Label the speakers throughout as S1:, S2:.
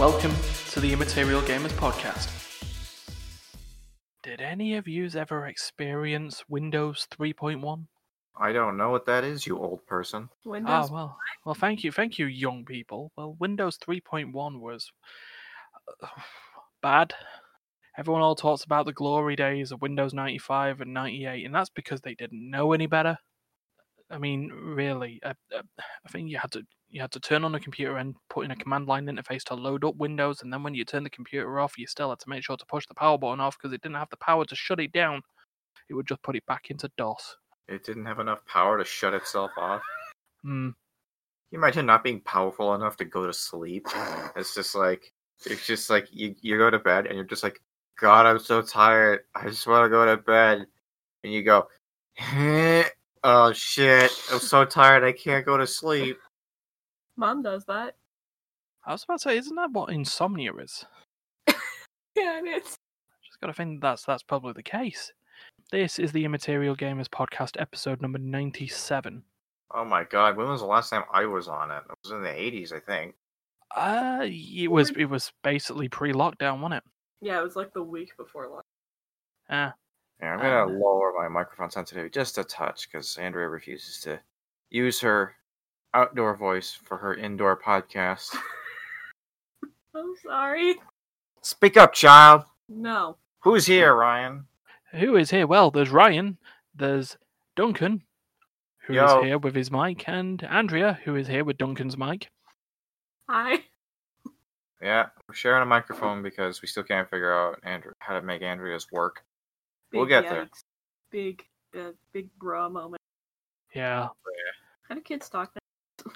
S1: Welcome to the Immaterial Gamers Podcast. Did any of yous ever experience Windows 3.1?
S2: I don't know what that is, you old person.
S3: Windows.
S1: Oh well, well, thank you, thank you, young people. Well, Windows 3.1 was uh, bad. Everyone all talks about the glory days of Windows 95 and 98, and that's because they didn't know any better. I mean, really, I, I think you had to you had to turn on the computer and put in a command line interface to load up Windows, and then when you turn the computer off, you still had to make sure to push the power button off because it didn't have the power to shut it down. It would just put it back into DOS.
S2: It didn't have enough power to shut itself off.
S1: Hmm.
S2: You imagine not being powerful enough to go to sleep? It's just like it's just like you, you go to bed and you're just like, God, I'm so tired. I just want to go to bed. And you go, oh shit, I'm so tired. I can't go to sleep.
S3: Mom does that.
S1: I was about to say, isn't that what insomnia is?
S3: Yeah, it is.
S1: Just got to think that's that's probably the case. This is the Immaterial Gamers podcast, episode number ninety-seven.
S2: Oh my god, when was the last time I was on it? It was in the 80s, I think.
S1: Uh, it was it was basically pre-lockdown, wasn't it?
S3: Yeah, it was like the week before lockdown.
S1: Ah,
S2: Yeah, I'm gonna
S1: Uh,
S2: lower my microphone sensitivity just a touch because Andrea refuses to use her outdoor voice for her indoor podcast.
S3: I'm sorry.
S2: Speak up, child.
S3: No.
S2: Who's here, Ryan?
S1: who is here? Well, there's Ryan, there's Duncan, who is
S2: Yo.
S1: here with his mic, and Andrea, who is here with Duncan's mic.
S3: Hi.
S2: Yeah, we're sharing a microphone because we still can't figure out Andrew how to make Andrea's work. We'll
S3: Big
S2: get there.
S3: yikes. Big, uh, big bra moment.
S1: Yeah,
S3: How do kids talk now?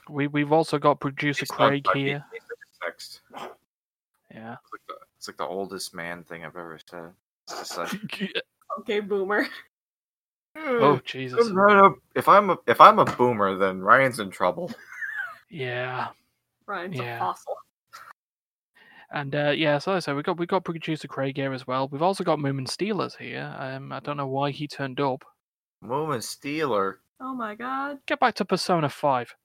S1: We we've also got producer Craig here.
S2: he's text.
S1: Yeah.
S2: It's like, the, it's like the oldest man thing I've ever said. It's like,
S3: Okay, boomer.
S1: oh Jesus.
S2: I'm not a- if I'm a, if I'm a boomer, then Ryan's in trouble.
S1: Yeah.
S3: Ryan's
S1: Yeah.
S3: a fossil.
S1: And uh, yeah, so I so we got we got producer Craig here as well. We've also got Moomin Steelers here. Um, I don't know why he turned up.
S2: Moomin Steeler.
S3: Oh my god.
S1: Get back to Persona Five.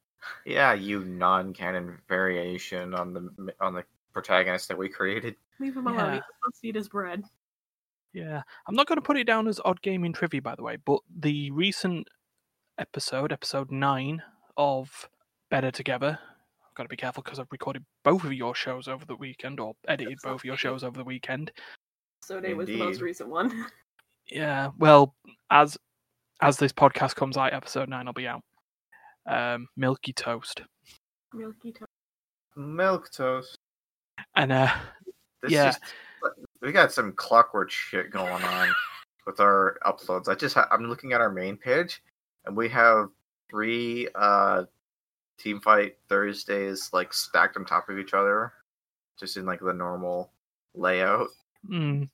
S2: Yeah, you non-canon variation on the on the protagonist that we created.
S3: Leave him alone.
S1: Yeah.
S3: He's supposed to eat his bread.
S1: Yeah, I'm not going to put it down as odd gaming trivia, by the way. But the recent episode, episode nine of Better Together. I've got to be careful because I've recorded both of your shows over the weekend, or edited
S3: That's not
S1: both your shows over the weekend.
S3: So day was the most recent one.
S1: Yeah, well, as as this podcast comes out, episode nine will be out. Um, Milky Toast,
S3: Milky toast.
S2: Milk toast.
S1: and uh,
S2: This
S1: Yeah.
S2: is we got some clockwork shit going on with our uploads. I just ha- I'm looking at our main page, and we have three uh team fight Thursdays like stacked on top of each other, just in like the normal layout.
S1: mm,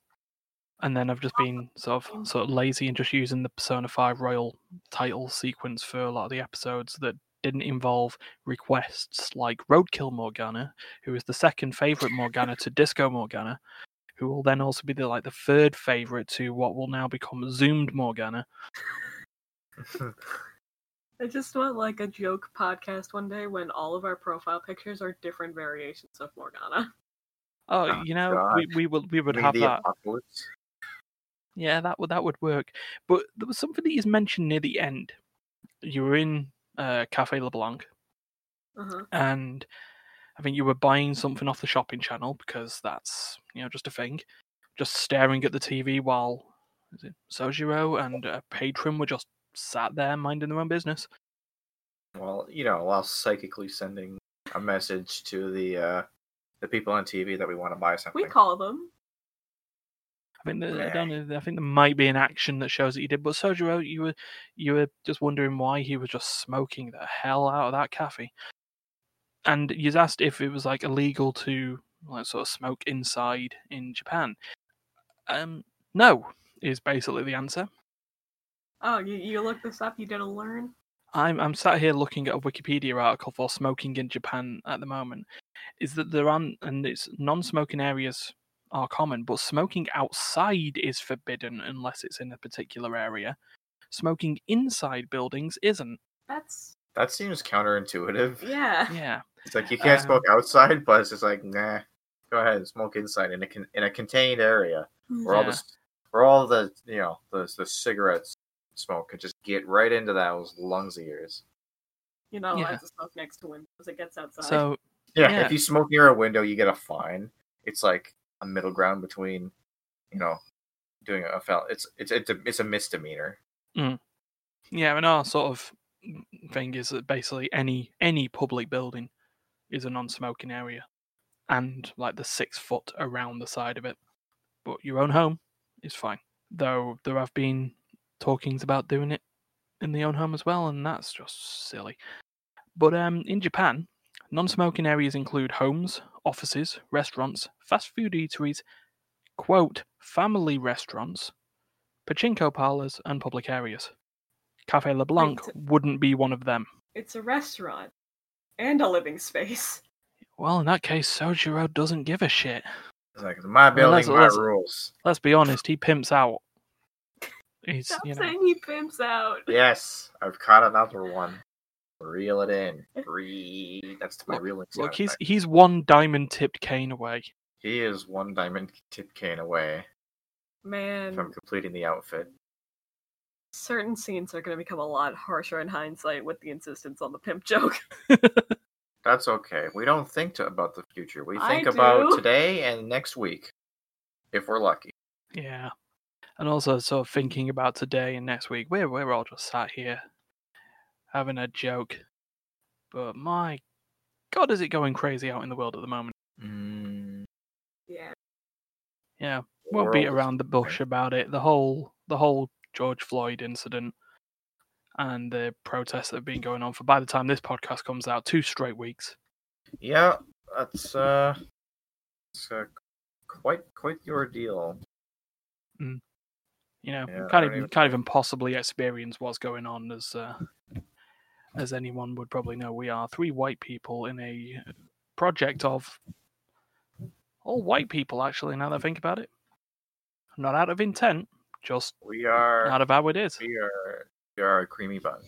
S1: and then I've just been sort of sort of lazy and just using the Persona Five Royal title sequence for a lot of the episodes that didn't involve requests like Roadkill Morgana, who is the second favorite Morgana to Disco Morgana, who will then also be the like the third favorite to what will now become Zoomed Morgana.
S3: I just want like a joke podcast one day when all of our profile pictures are different variations of Morgana.
S1: Oh,
S2: Oh,
S1: you know,
S2: God.
S1: we, we will we would
S2: Maybe
S1: have
S2: the
S1: that.
S2: apocalypse.
S1: Yeah, that would that would work. But there was something that is mentioned near the end. You were in uh, Cafe LeBlanc,
S3: Uh-huh.
S1: and I think you were buying something off the shopping channel because that's you know just a thing. Just staring at the TV while is it Sojiro and a patron were just sat there minding their own business.
S2: Well, you know, while psychically sending a message to the uh the people on TV that we want to buy something.
S3: We call them.
S1: I think that, I don't know. I think there might be an action that shows that you did. But Sojiro, you were you were just wondering why he was just smoking the hell out of that cafe. And you asked if it was like illegal to like sort of smoke inside in Japan. Um, no, is basically the answer.
S3: Oh, you, you looked this up, you didn't learn?
S1: I'm I'm sat here looking at a Wikipedia article for smoking in Japan at the moment. Is that there aren't and it's non-smoking areas are common, but smoking outside is forbidden unless it's in a particular area. Smoking inside buildings isn't.
S3: That's
S2: That seems counterintuitive.
S3: yeah.
S1: Yeah.
S2: It's like you can't
S1: Um,
S2: smoke outside, but it's just like nah. go ahead and smoke inside in a con- in a contained area where all the where all the you know the the cigarettes smoke could just get right into those lungs of yours.
S3: You're not allowed
S1: Yeah.
S3: to smoke next to windows. It gets outside.
S1: So
S2: Yeah,
S1: Yeah.
S2: if you smoke near a window, you get a fine. It's like a middle ground between, you know, doing a fel. It's it's it's a it's a misdemeanor.
S1: yeah, and our sort of thing is that basically any any public building is a non-smoking area, and like the six foot around the side of it. But your own home is fine. Though there have been talkings about doing it in the own home as well, and that's just silly. But um, in Japan, non-smoking areas include homes, offices, restaurants, fast food eateries, quote family restaurants, pachinko parlors, and public areas. Cafe LeBlanc
S3: Wait.
S1: wouldn't be one of them.
S3: it's a restaurant and a living space.
S1: Well, in that case, Sojiro doesn't give a shit.
S2: It's like my building,
S1: let's-
S2: my
S1: let's-
S2: rules.
S1: Let's be honest, he pimps out. He's,
S3: Stop
S1: you know,
S3: saying he pimps out.
S2: Yes, I've caught another one. Reel it in. Eh. Breathe. That's my reeling
S1: look, he's
S2: effect.
S1: he's one diamond tipped cane away.
S2: He is one diamond tipped cane away
S3: Man,
S2: from completing the outfit.
S3: certain scenes are going to become a lot harsher in hindsight with the insistence on the pimp joke.
S2: That's okay. We don't think to, about the future. We think about today and next week, if we're lucky.
S1: Yeah. And also sort of thinking about today and next week. We're we're all just sat here having a joke. But my god is it going crazy out in the world at the moment.
S2: Mm,
S3: Yeah.
S1: Yeah. Won't beat around the bush about it. The whole the whole George Floyd incident and the protests that have been going on for by the time this podcast comes out, two straight weeks.
S2: Yeah, that's uh, it's uh, quite quite the ordeal.
S1: You know,
S2: Yeah, I
S1: can't
S2: don't
S1: even
S2: even-
S1: can't even possibly experience what's going on as uh, as anyone would probably know. We are three white people in a project of all white people. Actually, now that I think about it, not out of intent, just
S2: We are
S1: out of how it is.
S2: we are we are a creamy bunch.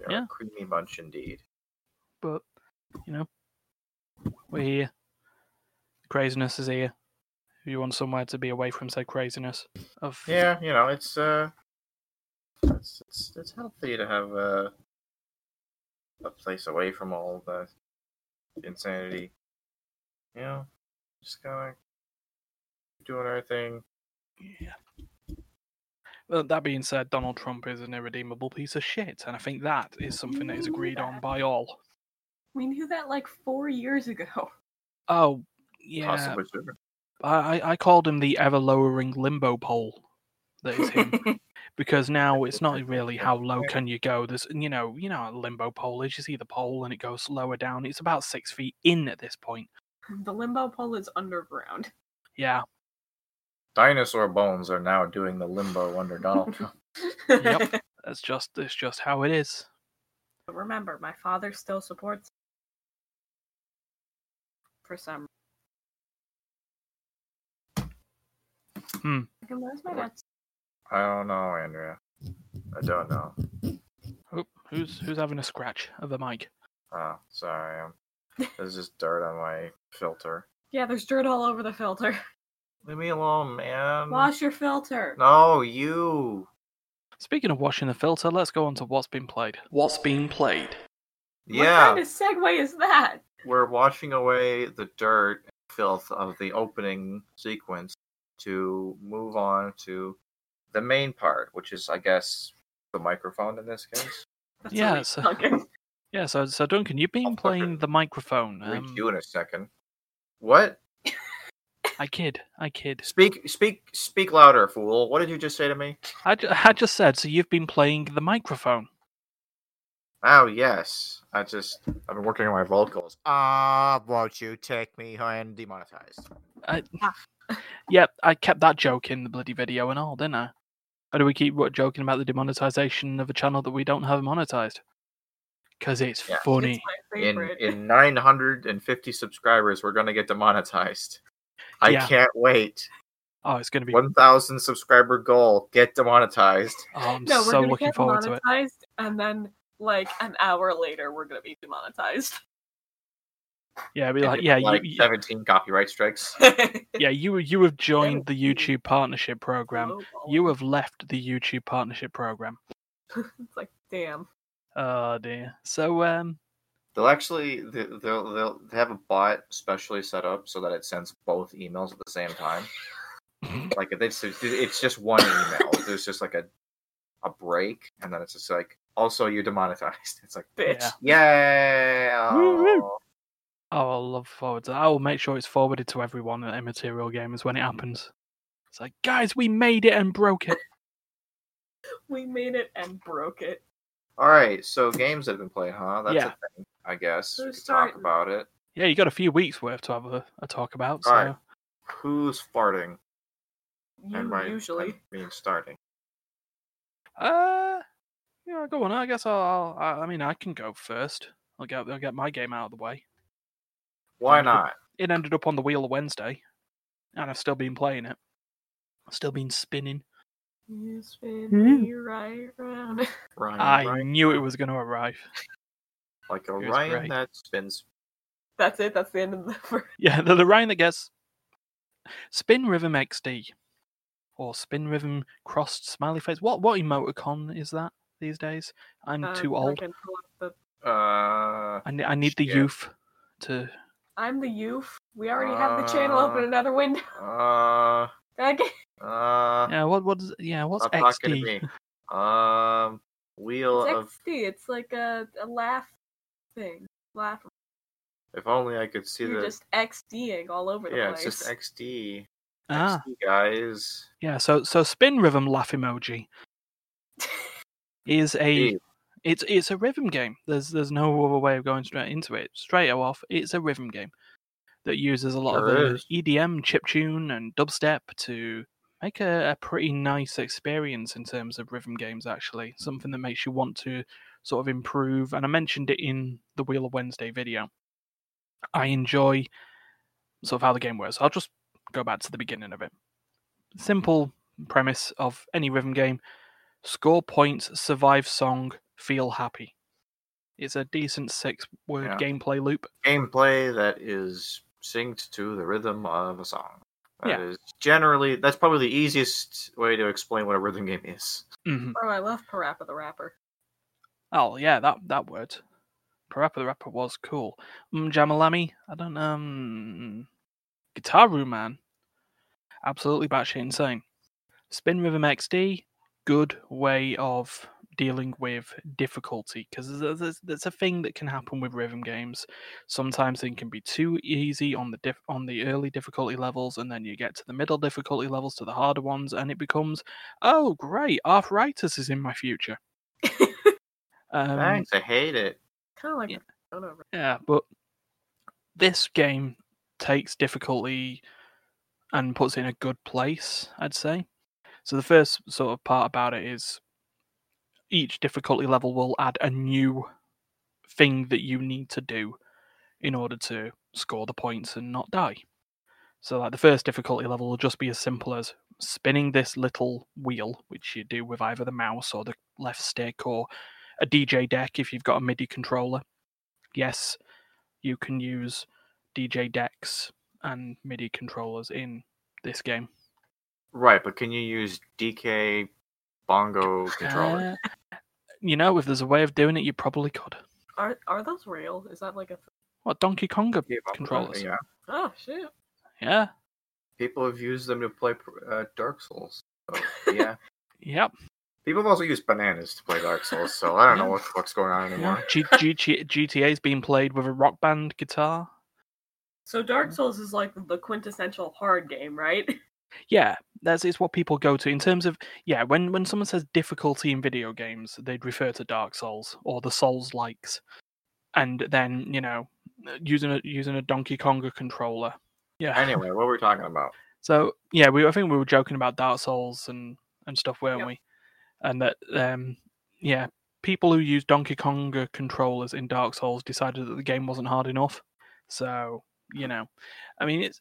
S2: We are
S1: Yeah.
S2: a creamy bunch indeed.
S1: But you know, we're here. Craziness is here. If you want somewhere to be away from said craziness of
S2: Yeah, you know, it's uh, it's it's, it's healthy to have a a place away from all the insanity. You know, just kind of doing our thing.
S1: Yeah. Well, that being said, Donald Trump is an irredeemable piece of shit, and I think that is something that is agreed on by all.
S3: We knew that like four years ago.
S1: Oh, yeah.
S2: Possibly sooner.
S1: I, I- I called him the ever lowering limbo pole. That is him. because now it's not really how low can you go. There's you know, you know a limbo pole is. You see the pole and it goes lower down. It's about six feet in at this point.
S3: the limbo pole is underground.
S1: Yeah.
S2: Dinosaur bones are now doing the limbo under Donald Trump.
S1: Yep. That's just that's just how it is.
S3: But remember, my father still supports for some.
S1: Hmm.
S3: Where's my nuts?
S2: I don't know, Andrea. I don't know.
S1: Oop, who's who's having a scratch of the mic?
S2: Oh, sorry. Um, there's just dirt on my filter.
S3: Yeah, there's dirt all over the filter.
S2: Leave me alone, man.
S3: Wash your filter.
S2: No, you.
S1: Speaking of washing the filter, let's go on to what's been played. What's been played?
S2: Yeah.
S3: What kind of segue is that?
S2: we're washing away the dirt and filth of the opening sequence to move on to the main part, which is, I guess, the microphone in this case.
S3: That's
S1: Yeah, so-
S3: fucking-
S1: Yeah, so so Duncan, you've been
S2: I'll
S1: playing the microphone. Um,
S2: you in a second. What?
S1: I kid, I kid.
S2: Speak, speak, speak louder, fool. What did you just say to me?
S1: I, I just said so. You've been playing the microphone.
S2: Oh yes, I just I've been working on my vocals. Ah, won't you take me and demonetized?
S1: Yep, I kept that joke in the bloody video and all, didn't I? Or do we keep what, joking about the demonetization of a channel that we don't have monetized? Because it's
S2: Yeah.
S1: funny.
S3: It's
S2: In in 950 subscribers, we're gonna get demonetized. I
S1: Yeah.
S2: can't wait.
S1: Oh, it's going to be.
S2: 1,000 subscriber goal. Get demonetized.
S1: Oh, I'm
S3: no, we're
S1: so
S3: gonna
S1: looking
S3: get
S1: forward to it.
S3: monetized, and then like an hour later, we're gonna be demonetized.
S1: Yeah, be like, yeah,
S2: have,
S1: you,
S2: like
S1: you-
S2: seventeen copyright strikes.
S1: yeah, you you have joined the YouTube partnership program. You have left the YouTube partnership program.
S3: it's like, damn.
S1: Oh dear. So um,
S2: They'll actually they- they'll they'll they have a bot specially set up so that it sends both emails at the same time. like it's it's just one email. There's just like a a break, and then it's just like also you're demonetized. It's like
S3: Bitch.
S1: Yeah.
S2: yeah.
S1: Woo, woo.
S2: oh.
S1: Oh, I'll look forward to. I will make sure it's forwarded to everyone at Immaterial Gamers when it happens. It's like, guys, we made it and broke it.
S3: We made it and broke it.
S2: All right, so games that have been played, huh? That's
S1: Yeah.
S2: a thing, I guess.
S3: Who's
S2: We can talk about it.
S1: Yeah, you got a few weeks worth to have a, a talk about. So
S2: Alright. Who's farting?
S3: You
S2: and by
S3: usually.
S2: I mean starting.
S1: Uh, yeah, go on. I guess I'll. I'll I I mean, I can go first. I'll get. I'll get my game out of the way.
S2: Why
S1: Thank
S2: not?
S1: It ended up on the wheel of Wednesday, and I've still been playing it. Still been spinning.
S3: You spin
S1: Mm.
S3: me right round.
S2: Ryan,
S1: I
S2: Ryan,
S1: knew it was going to arrive.
S2: like a
S1: it
S2: Ryan
S1: great.
S2: that spins.
S3: That's it. That's the end of the first.
S1: Yeah, the, the Ryan that gets Spin Rhythm XD or Spin Rhythm crossed smiley face. What what emoticon is that these days? I'm
S3: Uh,
S1: too old.
S3: can pull up the-
S2: Uh,
S1: I, ne- I need the youth to.
S3: I'm the youth. We already have the channel open
S2: Uh,
S3: another window.
S2: uh,
S3: Okay.
S2: uh.
S1: Yeah, what what is yeah? What's
S2: Stop talking to
S1: XD?
S2: Um, wheel
S3: It's
S2: of.
S3: XD. It's like a, a laugh thing. Laugh.
S2: If only I could see
S3: You're
S2: the.
S3: just XDing all over the
S2: Yeah, it's
S3: place.
S2: just XD.
S1: Ah,
S2: XD guys.
S1: yeah. So so Spin Rhythm laugh emoji is a
S2: Steve,
S1: it's it's a rhythm game. There's there's no other way of going straight into it. Straight off, it's a rhythm game that uses a lot
S2: Sure
S1: of uh. EDM, chiptune, and dubstep to make a, a pretty nice experience in terms of rhythm games. Actually, something that makes you want to sort of improve. And I mentioned it in the Wheel of Wednesday video. I enjoy sort of how the game works. I'll just go back to the beginning of it. Simple premise of any rhythm game score points, survive song, feel happy. It's a decent six word
S2: Yeah.
S1: gameplay loop.
S2: gameplay that is synced to the rhythm of a song. That is
S1: Yeah.
S2: generally that's probably the easiest way to explain what a rhythm game is.
S1: hmm
S3: Oh, I love Parappa the Rapper.
S1: Oh yeah, that that word. Parappa the Rapper was cool. Um, Jammer Lammy, I don't know. Um, Guitaroo Man, absolutely batshit insane. Spin Rhythm XD, good way of dealing with difficulty because there's, there's, there's a thing that can happen with rhythm games. Sometimes they can be too easy on the diff- on the early difficulty levels, and then you get to the middle difficulty levels to the harder ones, and it becomes, oh great, arthritis is in my future. Um,
S2: Thanks, I hate it.
S3: kind of like
S1: Yeah. Yeah, but this game takes difficulty and puts it in a good place, I'd say. So the first sort of part about it is each difficulty level will add a new thing that you need to do in order to score the points and not die. So like the first difficulty level will just be as simple as spinning this little wheel, which you do with either the mouse or the left stick or a DJ deck if you've got a MIDI controller yes, you can use DJ decks and MIDI controllers in this game.
S2: Right, but can you use DK bongo controller?
S1: Uh, you know, if there's a way of doing it, you probably could.
S3: Are are those real? Is that like a?
S1: What Donkey Konga
S2: Yeah,
S1: controllers?
S2: Yeah,
S3: Oh shit!
S1: Yeah,
S2: people have used them to play uh, Dark Souls. So, yeah,
S1: yep.
S2: people have also used bananas to play Dark Souls. So I don't know what the fuck's going on anymore.
S1: G- G- G- GTA's being played with a rock band guitar.
S3: So Dark Souls is like the quintessential hard game, right?
S1: Yeah, that's it's what people go to in terms of yeah. When when someone says difficulty in video games, they'd refer to Dark Souls or the Souls likes, and then you know using a using a Donkey Konga controller. Yeah.
S2: Anyway, what were we talking about?
S1: So yeah, we I think we were joking about Dark Souls and and stuff, weren't
S3: Yep.
S1: we? And that um yeah, people who use Donkey Konga controllers in Dark Souls decided that the game wasn't hard enough. So you know, I mean it's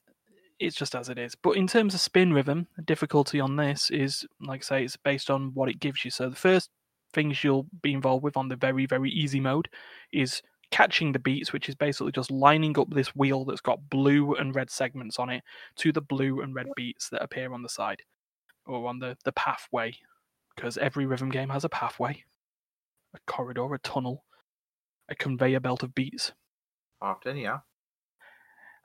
S1: it's just as it is. But in terms of spin rhythm, the difficulty on this is like I say, it's based on what it gives you. So the first things you'll be involved with on the very very easy mode is catching the beats, which is basically just lining up this wheel that's got blue and red segments on it to the blue and red beats that appear on the side or on the, the pathway. Because every rhythm game has a pathway, a corridor, a tunnel, a conveyor belt of beats.
S2: Often, yeah.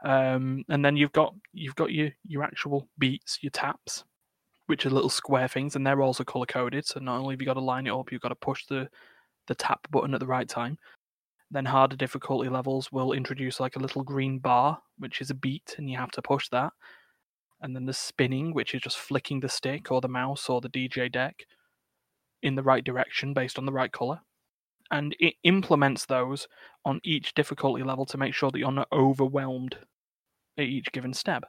S1: Um, and then you've got you've got your your actual beats, your taps, which are little square things, and they're also color coded. So not only have you got to line it up, you've got to push the the tap button at the right time. Then harder difficulty levels will introduce like a little green bar, which is a beat, and you have to push that. And then the spinning, which is just flicking the stick or the mouse or the DJ deck in the right direction based on the right color. And it implements those on each difficulty level to make sure that you're not overwhelmed at each given step.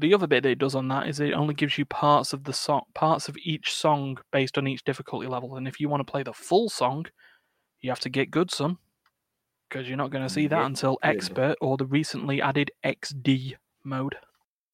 S1: The other bit that it does on that is it only gives you parts of the song, parts of each song based on each difficulty level. And if you want to play the full song, you have to get good, some because you're not going to see that
S2: Get
S1: until expert or the recently added XD mode.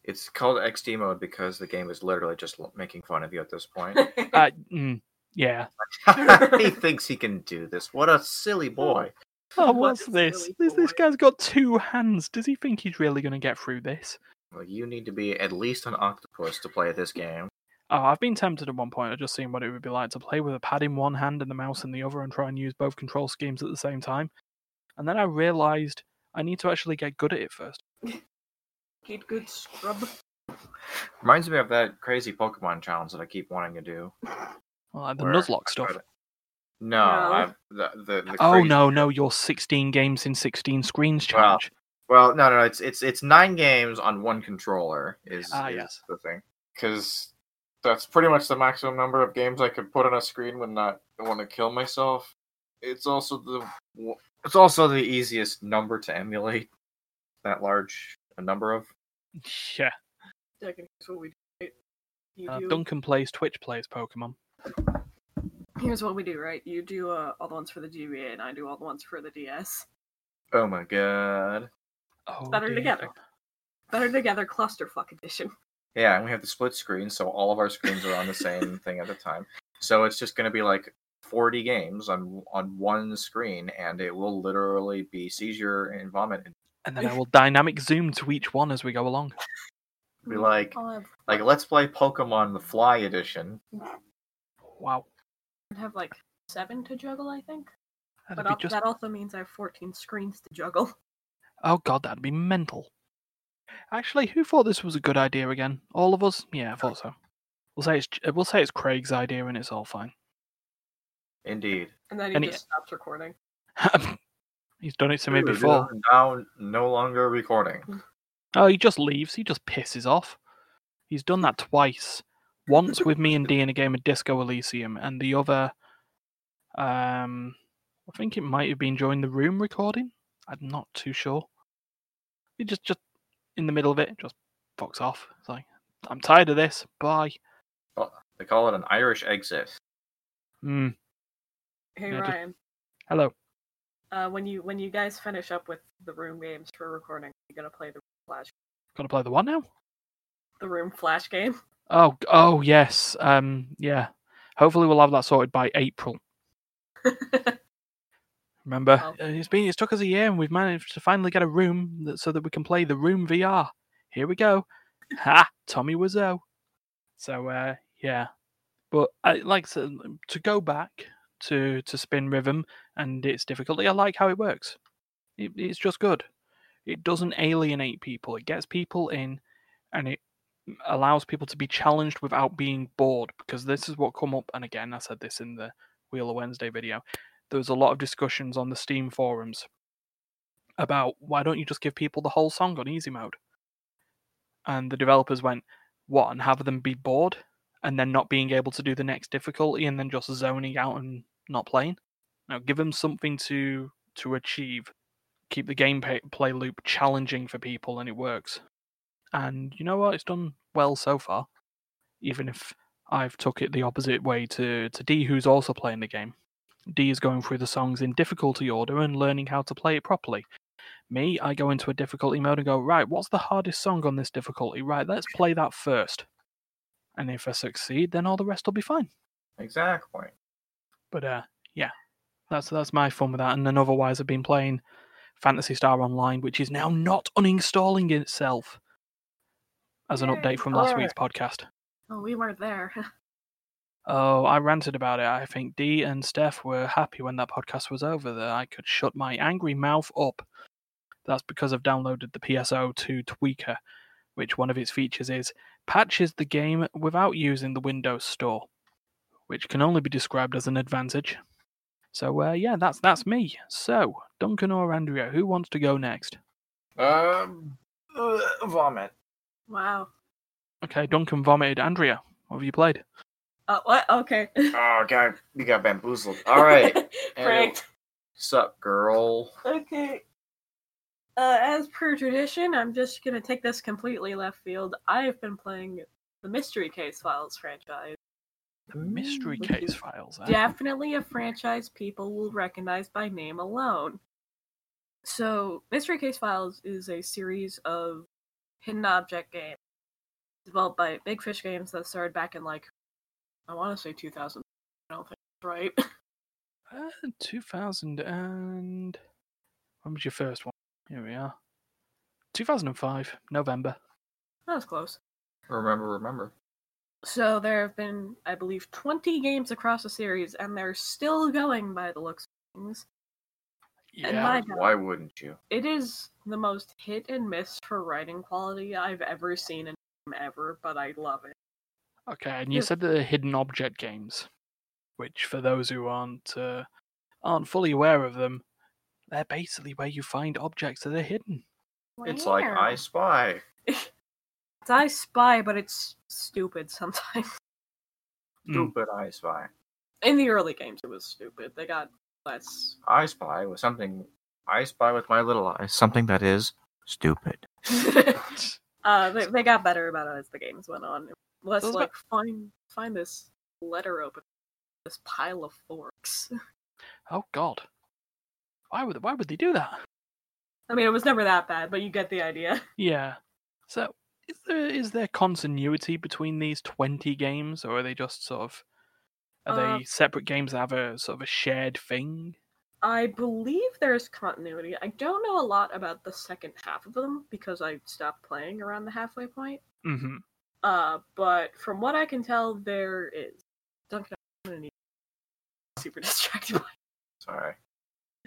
S2: It's called XD mode because the game is literally just making fun of you at this point.
S1: Uh, mm, yeah.
S2: he thinks he can do this. What a silly oh, boy.
S1: Oh,
S3: What
S1: what's
S3: a
S1: this?
S3: silly
S1: This, this guy's got two hands. Does he think he's really going to get through this?
S2: Well, you need to be at least an octopus to play this game.
S1: Oh, I've been tempted at one point. I've just seen what it would be like to play with a pad in one hand and the mouse in the other and try and use both control schemes at the same time. And then I realised I need to actually get good at it first.
S3: Get good scrub.
S2: Reminds me of that crazy Pokemon challenge that I keep wanting to do.
S1: Well, like the
S2: where
S1: Nuzlocke stuff.
S2: No,
S3: No.
S2: I've, the, the, the
S1: Oh
S2: crazy-
S1: no, no, your 16 games in 16 screens
S2: Well,
S1: challenge.
S2: Well, no, no, no, it's it's it's nine games on one controller is,
S1: Ah,
S2: is
S1: yes.
S2: the thing because that's pretty much the maximum number of games I could put on a screen when not want to kill myself. It's also the it's also the easiest number to emulate that large a number of.
S1: yeah.
S3: Second, here's what we do. right? You
S1: Uh,
S3: do
S1: Duncan plays Twitch plays Pokemon.
S3: Here's what we do, right? You do uh, all the ones for the GBA, and I do all the ones for the DS.
S2: Oh my god!
S1: Oh,
S3: better
S1: dear
S3: together. Better together, clusterfuck edition.
S2: Yeah, and we have the split screen, so all of our screens are on the same thing at the time. So it's just going to be like 40 games on on one screen, and it will literally be seizure and vomit.
S1: And then I will dynamic zoom to each one as we go along.
S2: Be like, like let's play Pokemon the Fly Edition.
S1: Wow.
S3: I have like seven to juggle, I think.
S1: That'd
S3: But
S1: be
S3: al-
S1: just
S3: that also means I have 14 screens to juggle.
S1: Oh god, that'd be mental. Actually, who thought this was a good idea again? All of us? Yeah, I thought so. We'll say it's we'll say it's Craig's idea, and it's all fine.
S2: Indeed.
S3: And then he
S1: And he-
S3: just stops recording.
S1: He's done it to me
S2: Dude,
S1: before.
S2: Now, no longer recording.
S1: Oh, he just leaves. He just pisses off. He's done that twice. Once with me and D in a game of Disco Elysium, and the other, um, I think it might have been during the room recording. I'm not too sure. He just, just in the middle of it, just fucks off. It's like, I'm tired of this. Bye.
S2: They call it an Irish exit.
S1: Hmm.
S3: Hey
S1: Yeah, just-
S3: Ryan,
S1: Hello.
S3: uh, when you when you guys finish up with the room games for recording, you're gonna play the flash
S1: Gonna play the what now?
S3: the room flash game.
S1: Oh, oh yes. Um, yeah. Hopefully we'll have that sorted by April. Remember, uh, it's been it's took us a year, and we've managed to finally get a room that, so that we can play the Room VR. Here we go. Ha! Tommy Wiseau. So uh, yeah, but I like to, to go back to to Spin Rhythm and its difficulty. I like how it works. It, it's just good. It doesn't alienate people. It gets people in, and it allows people to be challenged without being bored. Because this is what come up, and again, I said this in the Wheel of Wednesday video there was a lot of discussions on the Steam forums about why don't you just give people the whole song on easy mode? And the developers went, what, and have them be bored and then not being able to do the next difficulty and then just zoning out and not playing? Now give them something to to achieve. Keep the gameplay loop challenging for people and it works. And you know what? It's done well so far. Even if I've took it the opposite way to, to D who's also playing the game. D is going through the songs in difficulty order and learning how to play it properly. Me, I go into a difficulty mode and go, right, what's the hardest song on this difficulty? Right, let's play that first. And if I succeed, then all the rest will be fine.
S2: Exactly.
S1: But uh, yeah, That's that's my fun with that. And then otherwise, I've been playing Phantasy Star Online, which is now not uninstalling itself as an update from last week's podcast.
S3: Oh, we weren't there.
S1: Oh, I ranted about it. I think Dee and Steph were happy when that podcast was over that I could shut my angry mouth up. That's because I've downloaded the PSO2 Tweaker, which one of its features is patches the game without using the Windows Store, which can only be described as an advantage. So uh, yeah, that's that's me. So Duncan or Andrea, who wants to go next?
S2: Um, uh, vomit.
S3: Wow.
S1: Okay, Duncan vomited. Andrea, what have you played?
S3: Uh, what? Okay.
S2: Oh god, we got bamboozled. All right,
S3: Pranked.
S2: sup, girl?
S3: Okay. Uh, as per tradition, I'm just gonna take this completely left field. I have been playing the Mystery Case Files franchise.
S1: The Mystery
S3: Which
S1: Case Files. eh?
S3: Definitely a franchise people will recognize by name alone. So, Mystery Case Files is a series of hidden object game developed by Big Fish Games that started back in like I want to say 2000. I don't think that's right.
S1: Uh, 2000 and when was your first one? Here we are. 2005, November.
S3: that was close.
S2: Remember, remember.
S3: So there have been, I believe, 20 games across the series, and they're still going by the looks of things.
S1: Yeah.
S3: my God,
S2: Why wouldn't you?
S3: it is the most hit and miss for writing quality I've ever seen in a ever, but I love it.
S1: Okay, and you
S3: Yeah.
S1: said the hidden object games, which for those who aren't uh, aren't fully aware of them, they're basically where you find objects that are hidden.
S2: It's like
S3: Where?
S2: I Spy.
S3: It's I Spy, but it's stupid sometimes.
S1: Mm.
S2: Stupid I Spy.
S3: In the early games, it was stupid. They got less.
S2: I Spy was something. I Spy with my little eyes. Something that is stupid.
S3: uh, they, they got better about it as the games went on. Less
S1: Those
S3: like find find this letter open, this pile of forks.
S1: Oh God, why would why would they do that?
S3: I mean, it was never that bad, but you get the idea.
S1: Yeah. So is there is there continuity between these twenty games, or are they just sort of are
S3: Uh,
S1: they separate games that have a sort of a shared thing?
S3: I believe there's continuity. I don't know a lot about the second half of them because I stopped playing around the halfway point.
S1: Mm-hmm.
S3: Uh, but from what I can tell, there is. Duncan, I'm gonna need super distracted. by-
S2: Sorry.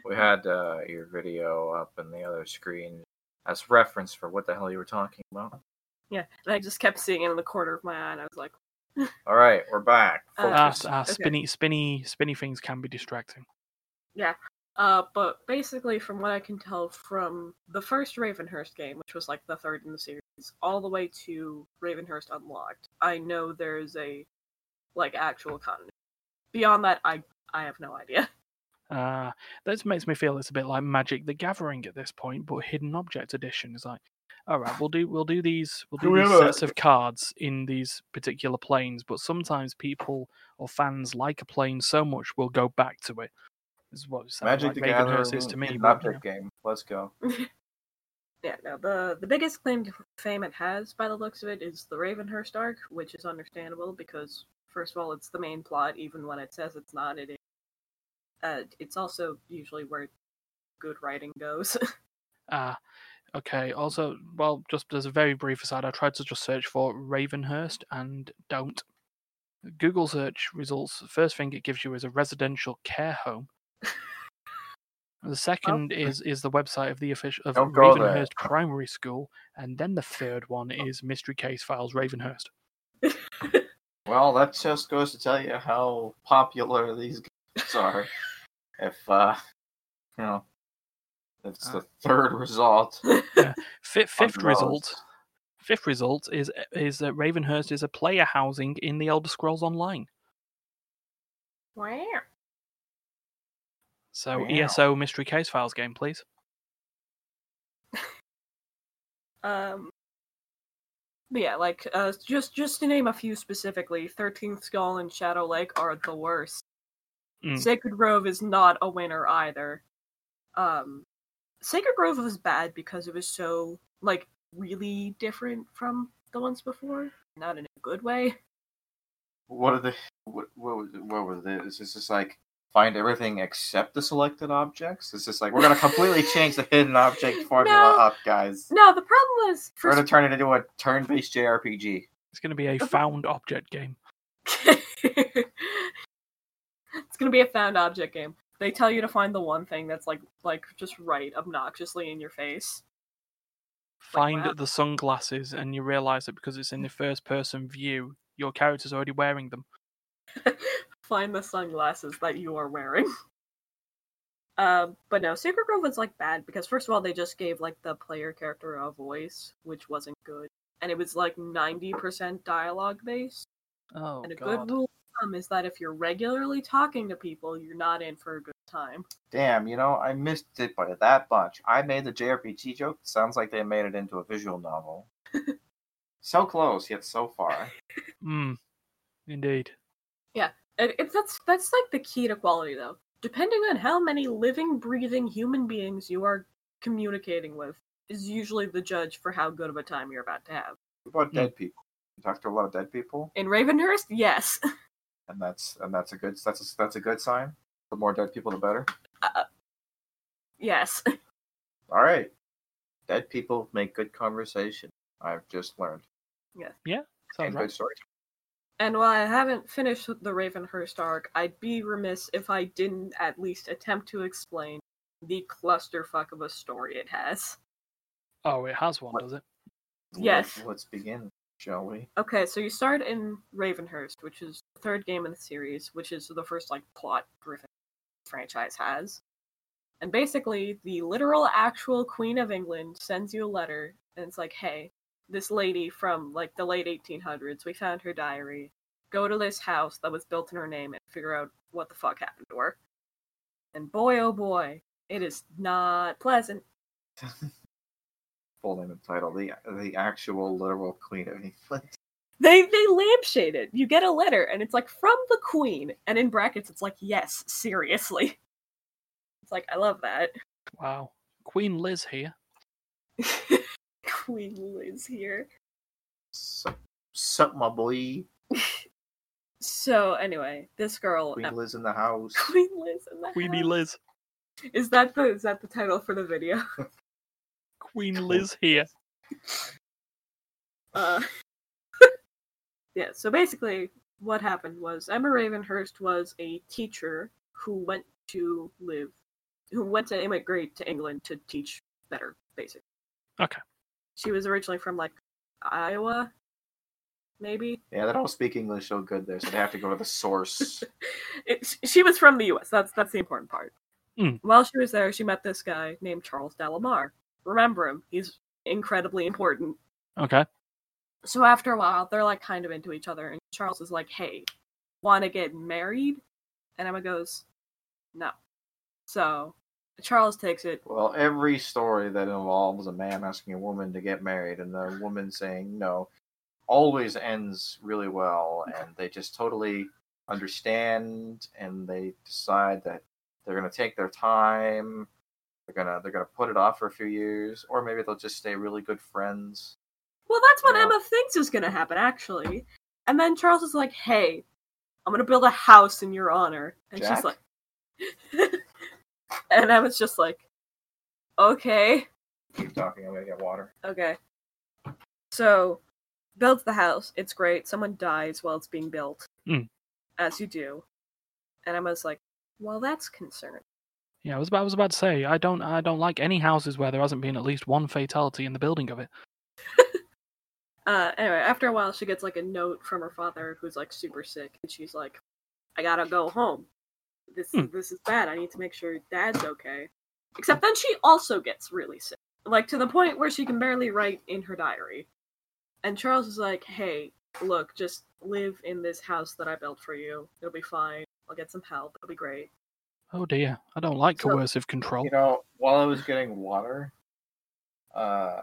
S2: We had uh, your video up in the other screen as reference for what the hell you were talking about.
S3: Yeah, and I just kept seeing it in the corner of my eye, and I was like,
S2: All right, we're back.
S3: Uh,
S2: Focus.
S1: ah,
S3: okay.
S1: spinny, spinny, spinny things can be distracting.
S3: Uh, but basically, from what I can tell from the first Ravenhurst game, which was like the third in the series, all the way to Ravenhurst Unlocked, I know there's a like actual continuity. Beyond that, I I have no idea.
S1: Uh, that makes me feel it's a bit like Magic the Gathering at this point, but Hidden Object Edition is like, all right, we'll do we'll do these we'll
S2: Do
S1: do these sets of cards in these particular planes, but sometimes people or fans like a plane so much we'll go back to it. This is what it
S2: Magic
S1: like
S2: the
S1: Ravenhurst
S2: Gathering
S1: is to me.
S2: hidden
S1: but, you
S2: object game. Let's go.
S3: Yeah, no, the the biggest claim to fame it has, by the looks of it, is the Ravenhurst arc, which is understandable because first of all, it's the main plot, even when it says it's not. It is. Uh, it's also usually where good writing goes.
S1: Ah, okay. Also, well, just as a very brief aside, I tried to just search for Ravenhurst and don't. Google search results, the first thing it gives you is a residential care home. The second is is the website of the official of
S2: Don't.
S1: Ravenhurst Primary School, and then the third one is Mystery Case Files Ravenhurst.
S2: Well, that just goes to tell you how popular these games are. if uh, you know, it's the third result.
S1: Fifth, fifth result, fifth result is is that Ravenhurst is a player housing in the Elder Scrolls Online.
S3: wow.
S1: So
S2: Wow.
S1: ESO Mystery Case Files game, please.
S3: Um. But yeah, like uh, just just to name a few specifically, Thirteenth Skull and Shadow Lake are the worst.
S1: Mm.
S3: Sacred Grove is not a winner either. Um, Sacred Grove was bad because it was so like really different from the ones before, not in a good way.
S2: What are the what what was what was this? Is just like find everything except the selected objects? It's just like we're gonna completely change the hidden object formula
S3: No.
S2: up, guys.
S3: No, the problem is
S2: We're
S3: first
S2: gonna turn it into a turn-based JRPG.
S1: It's going to be a found object game.
S3: it's gonna be a found object game. They tell you to find the one thing that's like like just right obnoxiously in your face.
S1: Find
S3: wow.
S1: the sunglasses, and you realize that because it's in the first person view, your character's already wearing them.
S3: find the sunglasses that you are wearing. Um, but no, Sacred Grove was like bad because first of all they just gave like the player character a voice, which wasn't good, and it was like ninety percent dialogue based.
S1: Oh,
S3: and a
S1: God.
S3: good rule of thumb is that if you're regularly talking to people, you're not in for a good time.
S2: Damn, you know, I missed it by that much. I made the JRPG joke. Sounds like they made it into a visual novel. so close, yet so far.
S1: Mm, indeed.
S3: And it, that's that's like the key to quality though. Depending on how many living, breathing human beings you are communicating with, is usually the judge for how good of a time you're about to have.
S2: What about
S1: Hmm.
S2: dead people? You talk to a lot of dead people,
S3: In Ravenhurst, yes.
S2: and that's and that's a good that's a, that's a good sign. The more dead people, the better.
S3: yes.
S2: All right, dead people make good conversation. I've just learned Yes. Yeah.
S1: Sounds
S2: and
S1: right.
S2: good story.
S3: And while I haven't finished the Ravenhurst arc, I'd be remiss if I didn't at least attempt to explain the clusterfuck of a story it has.
S1: Oh, it has one,
S2: What?
S1: does it?
S3: Yes.
S2: Let, us begin, shall we?
S3: Okay, so you start in Ravenhurst, which is the third game in the series, which is the first like plot driven franchise has. And basically, the literal actual Queen of England sends you a letter, and it's like, hey, this lady from like the late 1800s, we found her diary. Go to this house that was built in her name and figure out what the fuck happened to her. And boy, oh boy, it is not pleasant.
S2: Full name and title: the the actual literal Queen of England.
S3: They they lampshade it. You get a letter, and it's like from the Queen, and in brackets, it's like, yes, seriously. It's like I love that.
S1: Wow. Queen Liz here.
S3: Queen Liz here.
S2: Sup, sup, my boy?
S3: So anyway, this girl,
S2: Queen Liz in the house.
S3: Queen Liz, in the
S1: Queenie
S3: house.
S1: Liz.
S3: Is that the is that the title for the video?
S1: Queen Liz here.
S3: Uh, yeah. So basically, what happened was Emma Ravenhurst was a teacher who went to live, who went to immigrate to England to teach better, basically.
S1: Okay.
S3: She was originally from like Iowa, maybe.
S2: Yeah, they don't speak English so good there, so they have to go to the source.
S3: It, she was from the U.S. That's that's the important part.
S1: Mm.
S3: While she was there, she met this guy named Charles Dalimar. Remember him? He's incredibly important.
S1: Okay.
S3: So after a while, they're like kind of into each other, and Charles is like, "Hey, want to get married?" And Emma goes, "No." So Charles takes it.
S2: Well, every story that involves a man asking a woman to get married and the woman saying no always ends really well, and they just totally understand and they decide that they're gonna take their time. They're gonna they're gonna put it off for a few years, or maybe they'll just stay really good friends.
S3: Well, that's what
S2: Yeah.
S3: Emma thinks is going to happen, actually. And then Charles is like, "Hey, I'm going to build a house in your honor," and
S2: Jack?
S3: she's like, and I was just like, "Okay."
S2: Keep talking. I'm gonna get water.
S3: Okay. So, builds the house. It's great. Someone dies while it's being built.
S1: Mm.
S3: As you do. And Emma's like, well, that's concerning.
S1: Yeah, I was about, I was about to say I don't I don't like any houses where there hasn't been at least one fatality in the building of it.
S3: Uh, anyway, after a while, she gets like a note from her father who's like super sick. And she's like, I gotta go home. This,
S1: Hmm.
S3: this is bad. I need to make sure dad's okay. Except then she also gets really sick. Like to the point where she can barely write in her diary. And Charles is like, hey, look, just live in this house that I built for you. It'll be fine. I'll get some help. It'll be great.
S1: Oh dear, I don't like
S3: So-
S1: coercive control.
S2: You know, while I was getting water, uh,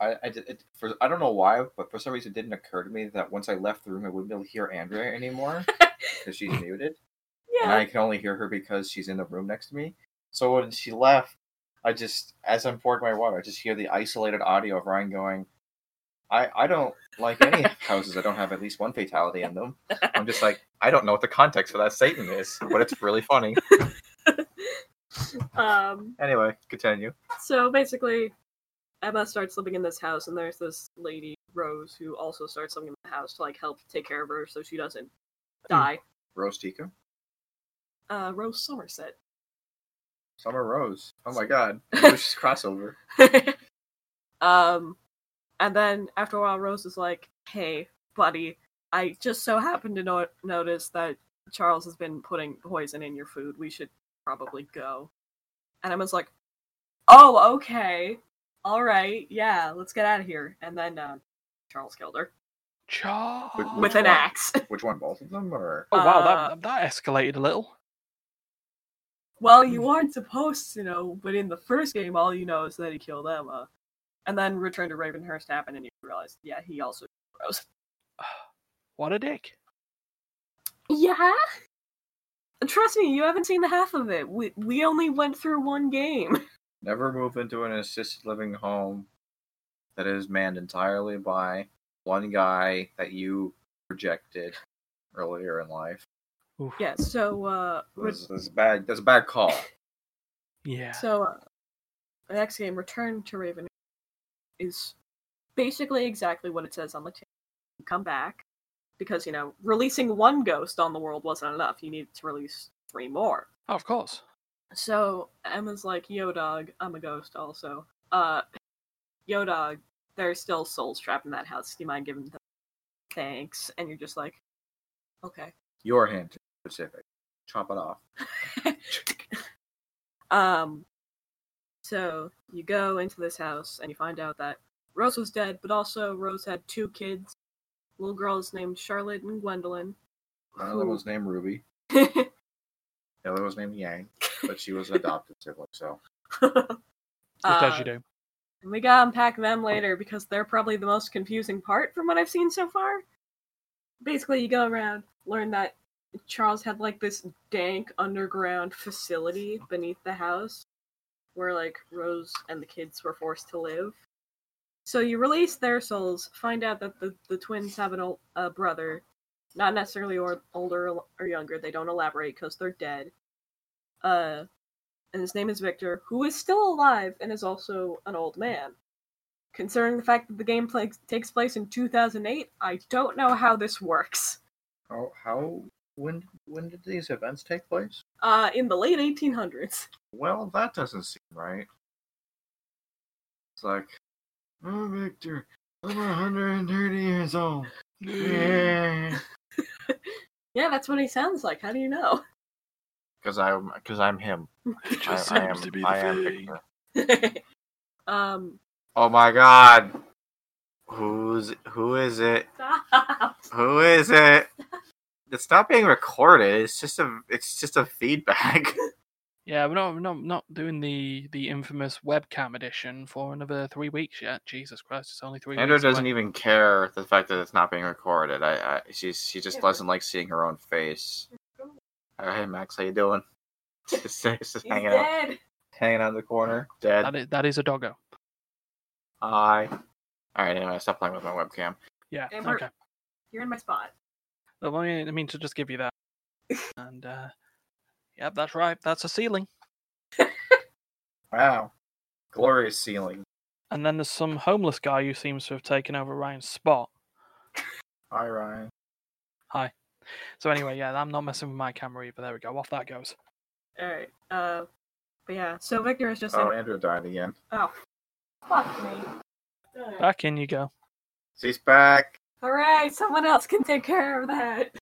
S2: I I did it for I don't know why, but for some reason it didn't occur to me that once I left the room, I wouldn't be able to hear Andrea anymore because she's muted, and I can only hear her because she's in the room next to me. So when she left, I just as I'm pouring my water, I just hear the isolated audio of Ryan going, I, I don't like any houses that don't have at least one fatality in them. I'm just like, I don't know what the context for that statement is, but it's really funny.
S3: um,
S2: Anyway, continue.
S3: so basically, Emma starts living in this house, and there's this lady Rose who also starts living in the house to like help take care of her so she doesn't die.
S2: Rose Tika?
S3: Uh, Rose Somerset.
S2: Summer Rose. Oh my god. Delicious crossover.
S3: um, and then after a while, Rose is like, "Hey, buddy, I just so happened to no- notice that Charles has been putting poison in your food. We should probably go." And Emma's like, "Oh, okay, all right, yeah, let's get out of here." And then uh, Charles killed her
S1: Charles.
S2: Which
S3: with an
S2: one?
S3: axe.
S2: Which one? Both of them? Or
S1: Oh wow,
S3: Uh,
S1: that that escalated a little.
S3: Well, hmm. you aren't supposed to know, but in the first game, all you know is that he killed Emma. And then Return to Ravenhearst happened, and you realize, yeah, he also killed Rose.
S1: What a dick.
S3: Yeah. Trust me, you haven't seen the half of it. We we only went through one game.
S2: never move into an assisted living home that is manned entirely by one guy that you rejected earlier in life.
S1: Oof.
S3: Yeah. So uh, re-
S2: That's, that's a bad. That's a bad call.
S1: Yeah.
S3: so uh, the next game, Return to Raven, is basically exactly what it says on the tin. Come back because you know releasing one ghost on the world wasn't enough. You needed to release three more.
S1: Oh, of course.
S3: So Emma's like, "Yo, dog, I'm a ghost, also. Uh, yo, dog, there's still souls trapped in that house. Do you mind giving them thanks?" And you're just like, "Okay."
S2: Your hint is specific. Chop it off.
S3: um, so you go into this house and you find out that Rose was dead, but also Rose had two kids, little girls named Charlotte and Gwendolyn.
S2: One of them was named Ruby.
S3: who-
S2: The other was named Yang, but she was an adopted sibling. So
S1: Just as
S3: Uh,
S1: you do.
S3: And we gotta unpack them later because they're probably the most confusing part from what I've seen so far. Basically, you go around, learn that Charles had like this dank underground facility beneath the house where like Rose and the kids were forced to live. So you release their souls, find out that the, the twins have an ol- a brother, not necessarily or, older or younger, they don't elaborate because they're dead. Uh, and his name is Victor, who is still alive and is also an old man. Considering the fact that the game play- takes place in 2008, I don't know how this works.
S2: how how when when did these events take place?
S3: Uh, in the late 1800s.
S2: Well, that doesn't seem right. It's like, oh, Victor, I'm 130 years old. Yeah.
S3: Yeah, that's what he sounds like. How do you know?
S2: Because I'm because I'm him.
S1: It
S2: I,
S1: just
S2: I
S1: seems
S2: am
S1: to be the
S2: I am
S1: thing.
S2: Victor.
S3: um,
S2: Oh my God. Who's who is it?
S3: stop.
S2: Who is it? It's not being recorded. It's just a it's just a feedback.
S1: Yeah, we're not, we're not not doing the the infamous webcam edition for another three weeks yet. Jesus Christ, it's only three
S2: Andrew
S1: weeks.
S2: doesn't
S1: away.
S2: even care the fact that it's not being recorded. I, I she's she just
S3: Yeah,
S2: doesn't like seeing her own face. Oh, hey Max, how you doing? Just, just
S3: He's
S2: hanging out, hanging out in the corner, dead.
S1: That is, that is a doggo.
S2: Hi. All right, anyway, I stop playing with my webcam.
S1: Yeah.
S3: Amber-
S1: Okay.
S3: You're in my spot.
S1: Well, I mean, I mean to just give you that, and uh, yep, that's right. That's a ceiling.
S2: Wow, glorious ceiling.
S1: And then there's some homeless guy who seems to have taken over Ryan's spot.
S2: Hi Ryan. Hi.
S1: So anyway, yeah, I'm not messing with my camera either. There we go. Off that goes.
S3: Alright, uh, but yeah, so Victor is just
S2: Oh,
S3: in-
S2: Andrew died again.
S3: Oh, fuck me.
S1: Back in you go.
S2: He's back.
S3: Alright, someone else can take care of that.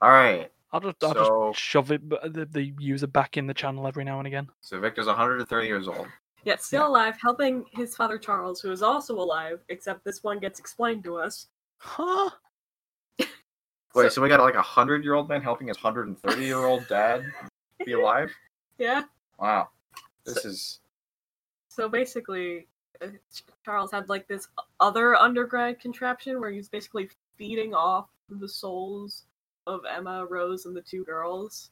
S2: All right.
S1: I'll just, I'll
S2: So-
S1: just shove it, the, the user back in the channel every now and again.
S2: So Victor's 130 years old.
S3: Yet still alive, helping his father Charles, who is also alive, except this one gets explained to us.
S1: Huh?
S2: Wait, so, we got like a hundred year old man helping his 130 year old dad be alive?
S3: Yeah.
S2: Wow. This is
S3: So basically, Charles had like this other underground contraption where he's basically feeding off the souls of Emma, Rose, and the two girls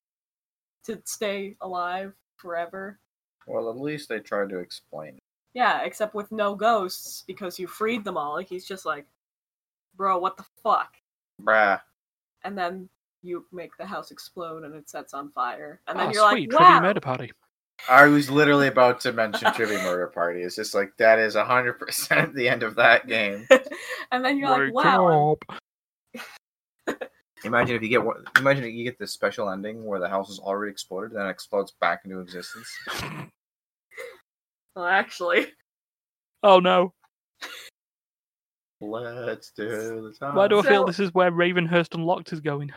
S3: to stay alive forever.
S2: well, at least they tried to explain. it.
S3: Yeah, except with no ghosts because you freed them all. He's just like, bro, what the fuck?
S2: Bruh.
S3: And then you make the house explode and it sets on fire. And then
S1: Oh,
S3: you're
S1: sweet,
S3: like, wow.
S1: murder party.
S2: I was literally about to mention Trivia Murder Party. It's just like that is hundred percent the end of that game.
S3: and then you're like, wow.
S2: Imagine if you get one. Imagine if you get this special ending where the house is already exploded, then it explodes back into existence.
S3: Well, actually,
S1: Oh no.
S2: Let's do the time.
S1: Why do I feel this is where Ravenhearst Unlocked is going?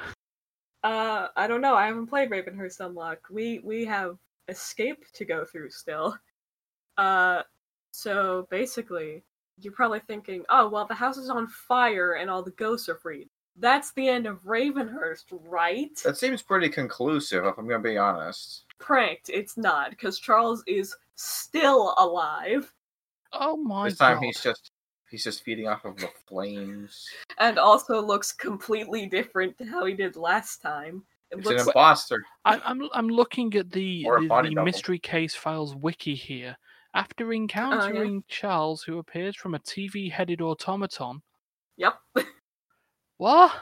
S3: uh, I don't know. I haven't played Ravenhearst Unlocked. We we have Escape to go through still. Uh, so basically, you're probably thinking, oh well, the house is on fire and all the ghosts are freed. That's the end of Ravenhearst, right?
S2: That seems pretty conclusive, if I'm gonna be honest.
S3: Pranked. It's not because Charles is still alive
S1: Oh my
S2: this time
S1: god.
S2: he's just he's just feeding off of the flames.
S3: and also looks completely different to how he did last time. It
S2: He's an imposter.
S1: I, I'm I'm looking at the the, the mystery case files wiki here. After encountering Charles, who appears from a TV-headed automaton.
S3: Yep.
S1: What?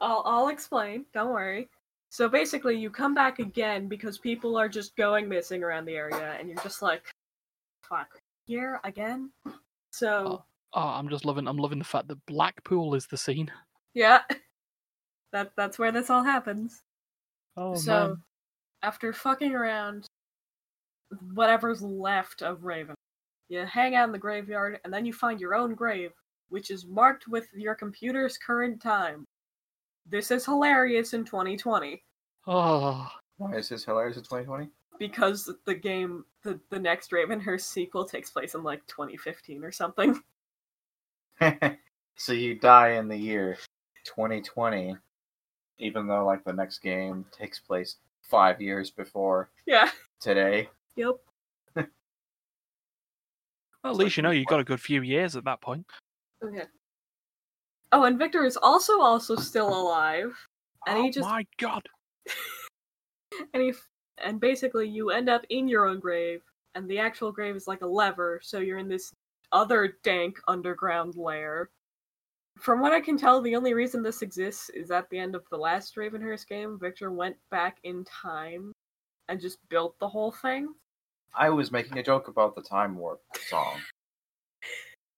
S3: I'll I'll explain. Don't worry. So basically, you come back again because people are just going missing around the area, and you're just like, "Fuck, here again." So Oh,
S1: oh I'm just loving. I'm loving the fact that Blackpool is the scene.
S3: yeah, that that's where this all happens.
S1: Oh
S3: so
S1: man.
S3: after fucking around, whatever's left of Raven, you hang out in the graveyard, and then you find your own grave, which is marked with your computer's current time. This is hilarious in 2020.
S1: Oh.
S2: Why is this hilarious in 2020?
S3: because the game the, the next Ravenhearst sequel takes place in like 2015 or something.
S2: so you die in the year 2020, even though like the next game takes place five years before
S3: Yeah.
S2: today.
S3: Yep.
S1: Well, at least you know you got a good few years at that point.
S3: Oh, okay. Oh, and Victor is also also still alive, And
S1: oh
S3: he just-
S1: my god.
S3: and he f- and basically you end up in your own grave, and the actual grave is like a lever, so you're in this other dank underground lair. From what I can tell, the only reason this exists is at the end of the last Ravenhearst game, Victor went back in time and just built the whole thing.
S2: I was making a joke about the Time Warp song.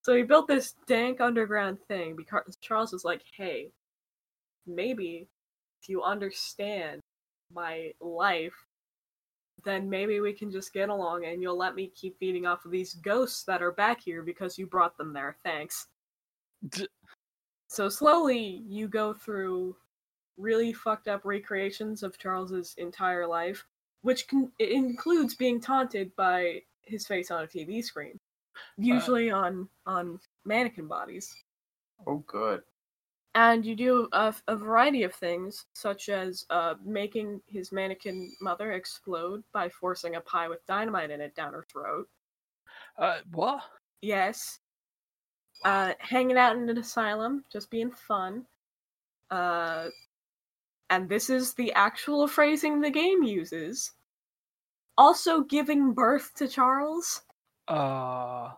S3: So he built this dank underground thing because Charles was like, hey, maybe if you understand my life, then maybe we can just get along and you'll let me keep feeding off of these ghosts that are back here because you brought them there. Thanks.
S1: D-
S3: So slowly you go through really fucked up recreations of Charles's entire life, which can, includes being taunted by his face on a TV screen, usually on on mannequin bodies.
S2: Oh, good.
S3: And you do a, a variety of things, such as uh, making his mannequin mother explode by forcing a pie with dynamite in it down her throat.
S1: Uh, what?
S3: Yes. Uh, hanging out in an asylum, just being fun. Uh, and this is the actual phrasing the game uses. Also giving birth to Charles,
S1: Uh,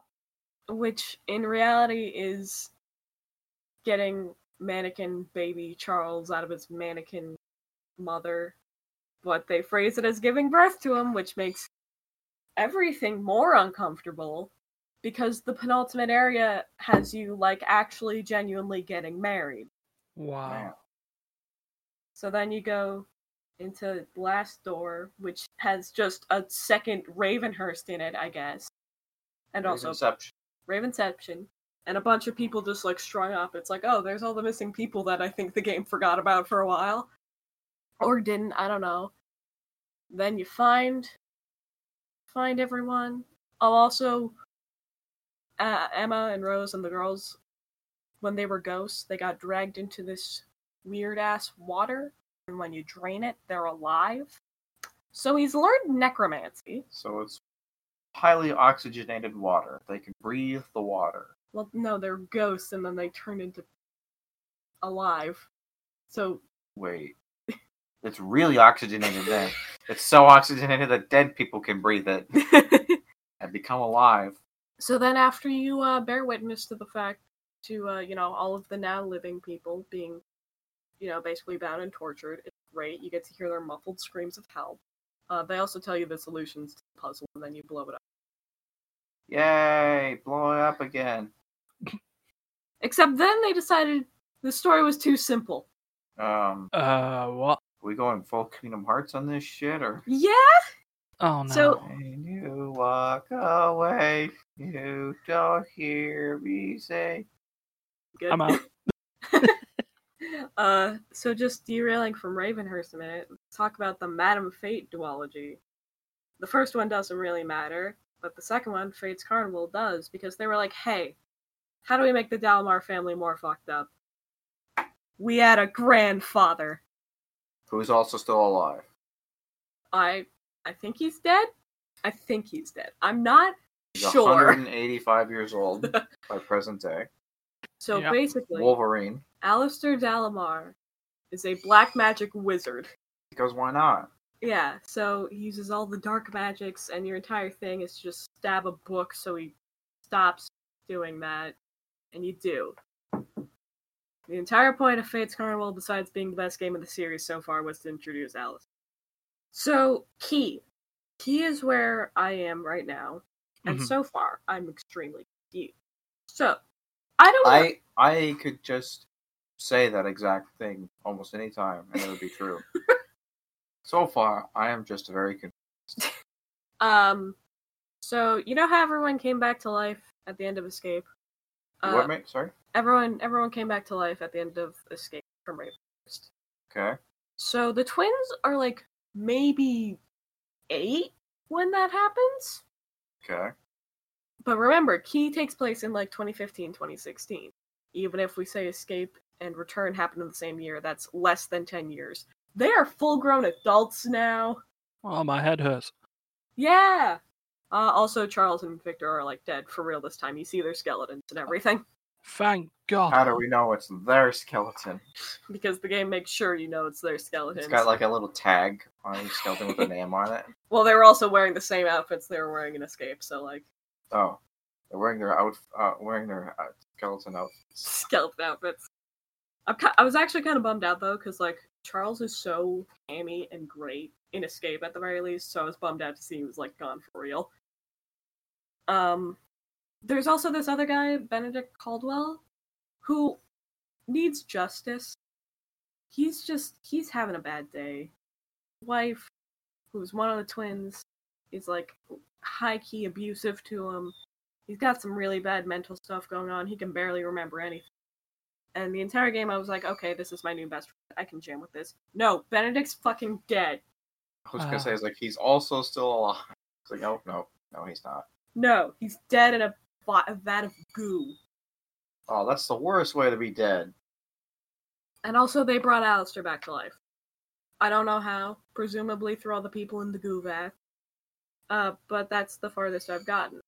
S3: which in reality is getting mannequin baby Charles out of his mannequin mother. But they phrase it as giving birth to him, which makes everything more uncomfortable because the penultimate area has you like actually genuinely getting married.
S1: wow.
S3: So then you go into Last Door, which has just a second Ravenhearst in it, I guess. And also
S2: Inception.
S3: Ravenception. And a bunch of people just like strung up. It's like, oh, there's all the missing people that I think the game forgot about for a while. Or didn't, I don't know. Then you find find everyone. Oh also uh, Emma and Rose and the girls when they were ghosts, they got dragged into this weird ass water, and when you drain it, they're alive. So he's learned necromancy.
S2: So it's highly oxygenated water. They can breathe the water.
S3: Well, no, they're ghosts, and then they turn into alive. So
S2: Wait. It's really oxygenated then. It's so oxygenated that dead people can breathe it and become alive.
S3: So then, after you uh, bear witness to the fact, to uh, you know, all of the now living people being, you know, basically bound and tortured, it's great. You get to hear their muffled screams of help. Uh, they also tell you the solutions to the puzzle, and then you blow it up.
S2: Yay! Blow it up again.
S3: Except then they decided the story was too simple.
S2: Um,
S1: Uh, what?
S2: we going full Kingdom Hearts on this shit, or?
S3: Yeah.
S1: Oh no.
S3: So-
S2: When you walk away, you don't hear me say.
S3: Good.
S1: I'm out.
S3: uh, so just derailing from Ravenhearst a minute, let's talk about the Madame Fate duology. The first one doesn't really matter, but the second one, Fate's Carnival, does because they were like, "Hey, how do we make the Dalimar family more fucked up? We had a grandfather.
S2: Who's also still alive?
S3: I, I think he's dead. I think he's dead. I'm not
S2: He's
S3: sure.
S2: 185 years old by present day.
S3: So
S1: Yeah.
S3: basically,
S2: Wolverine.
S3: Alistair Dalimar is a black magic wizard.
S2: Because why not?
S3: Yeah, so he uses all the dark magics, and your entire thing is to just stab a book so he stops doing that, and you do. The entire point of Fate's Carnival, besides being the best game of the series so far, was to introduce Alice. So, Key. Key is where I am right now, and
S1: Mhm.
S3: so far, I'm extremely confused. So, I don't know.
S2: I I could just say that exact thing almost any time, and it would be true. so far, I am just very confused.
S3: Um, so you know how everyone came back to life at the end of Escape? Uh,
S2: what, mate? Sorry.
S3: everyone, everyone came back to life at the end of Escape from Ravenhearst.
S2: Okay.
S3: So the twins are like maybe eight when that happens.
S2: Okay.
S3: But remember, Key takes place in like 2015, 2016. Even if we say Escape and Return happened in the same year, that's less than 10 years. They are full grown adults now.
S1: Oh, my head hurts.
S3: Yeah. Uh, also, Charles and Victor are like dead for real this time. You see their skeletons and everything
S1: Thank God.
S2: How do we know it's their skeleton?
S3: because the game makes sure you know it's their skeleton.
S2: It's got like a little tag on each skeleton with a name on it.
S3: well, they were also wearing the same outfits they were wearing in Escape, so like
S2: Oh, they're wearing their out, uh, wearing their uh, skeleton outfits.
S3: skeleton outfits. I'm ki- I was actually kind of bummed out though, because like Charles is so hammy and great in Escape at the very least, so I was bummed out to see he was like gone for real. Um, there's also this other guy, Benedict Caldwell, who needs justice. He's just he's having a bad day. Wife, who's one of the twins, is like high key abusive to him. He's got some really bad mental stuff going on. He can barely remember anything. And the entire game, I was like, okay, this is my new best friend. I can jam with this. No, Benedict's fucking dead.
S2: I was gonna
S1: Ah.
S2: say is like he's also still alive. It's like oh no, no he's not.
S3: No, he's dead in a, va- a vat of goo.
S2: Oh, that's the worst way to be dead.
S3: And also, they brought Alistair back to life. I don't know how. Presumably through all the people in the goo vat. Uh, but that's the farthest I've gotten.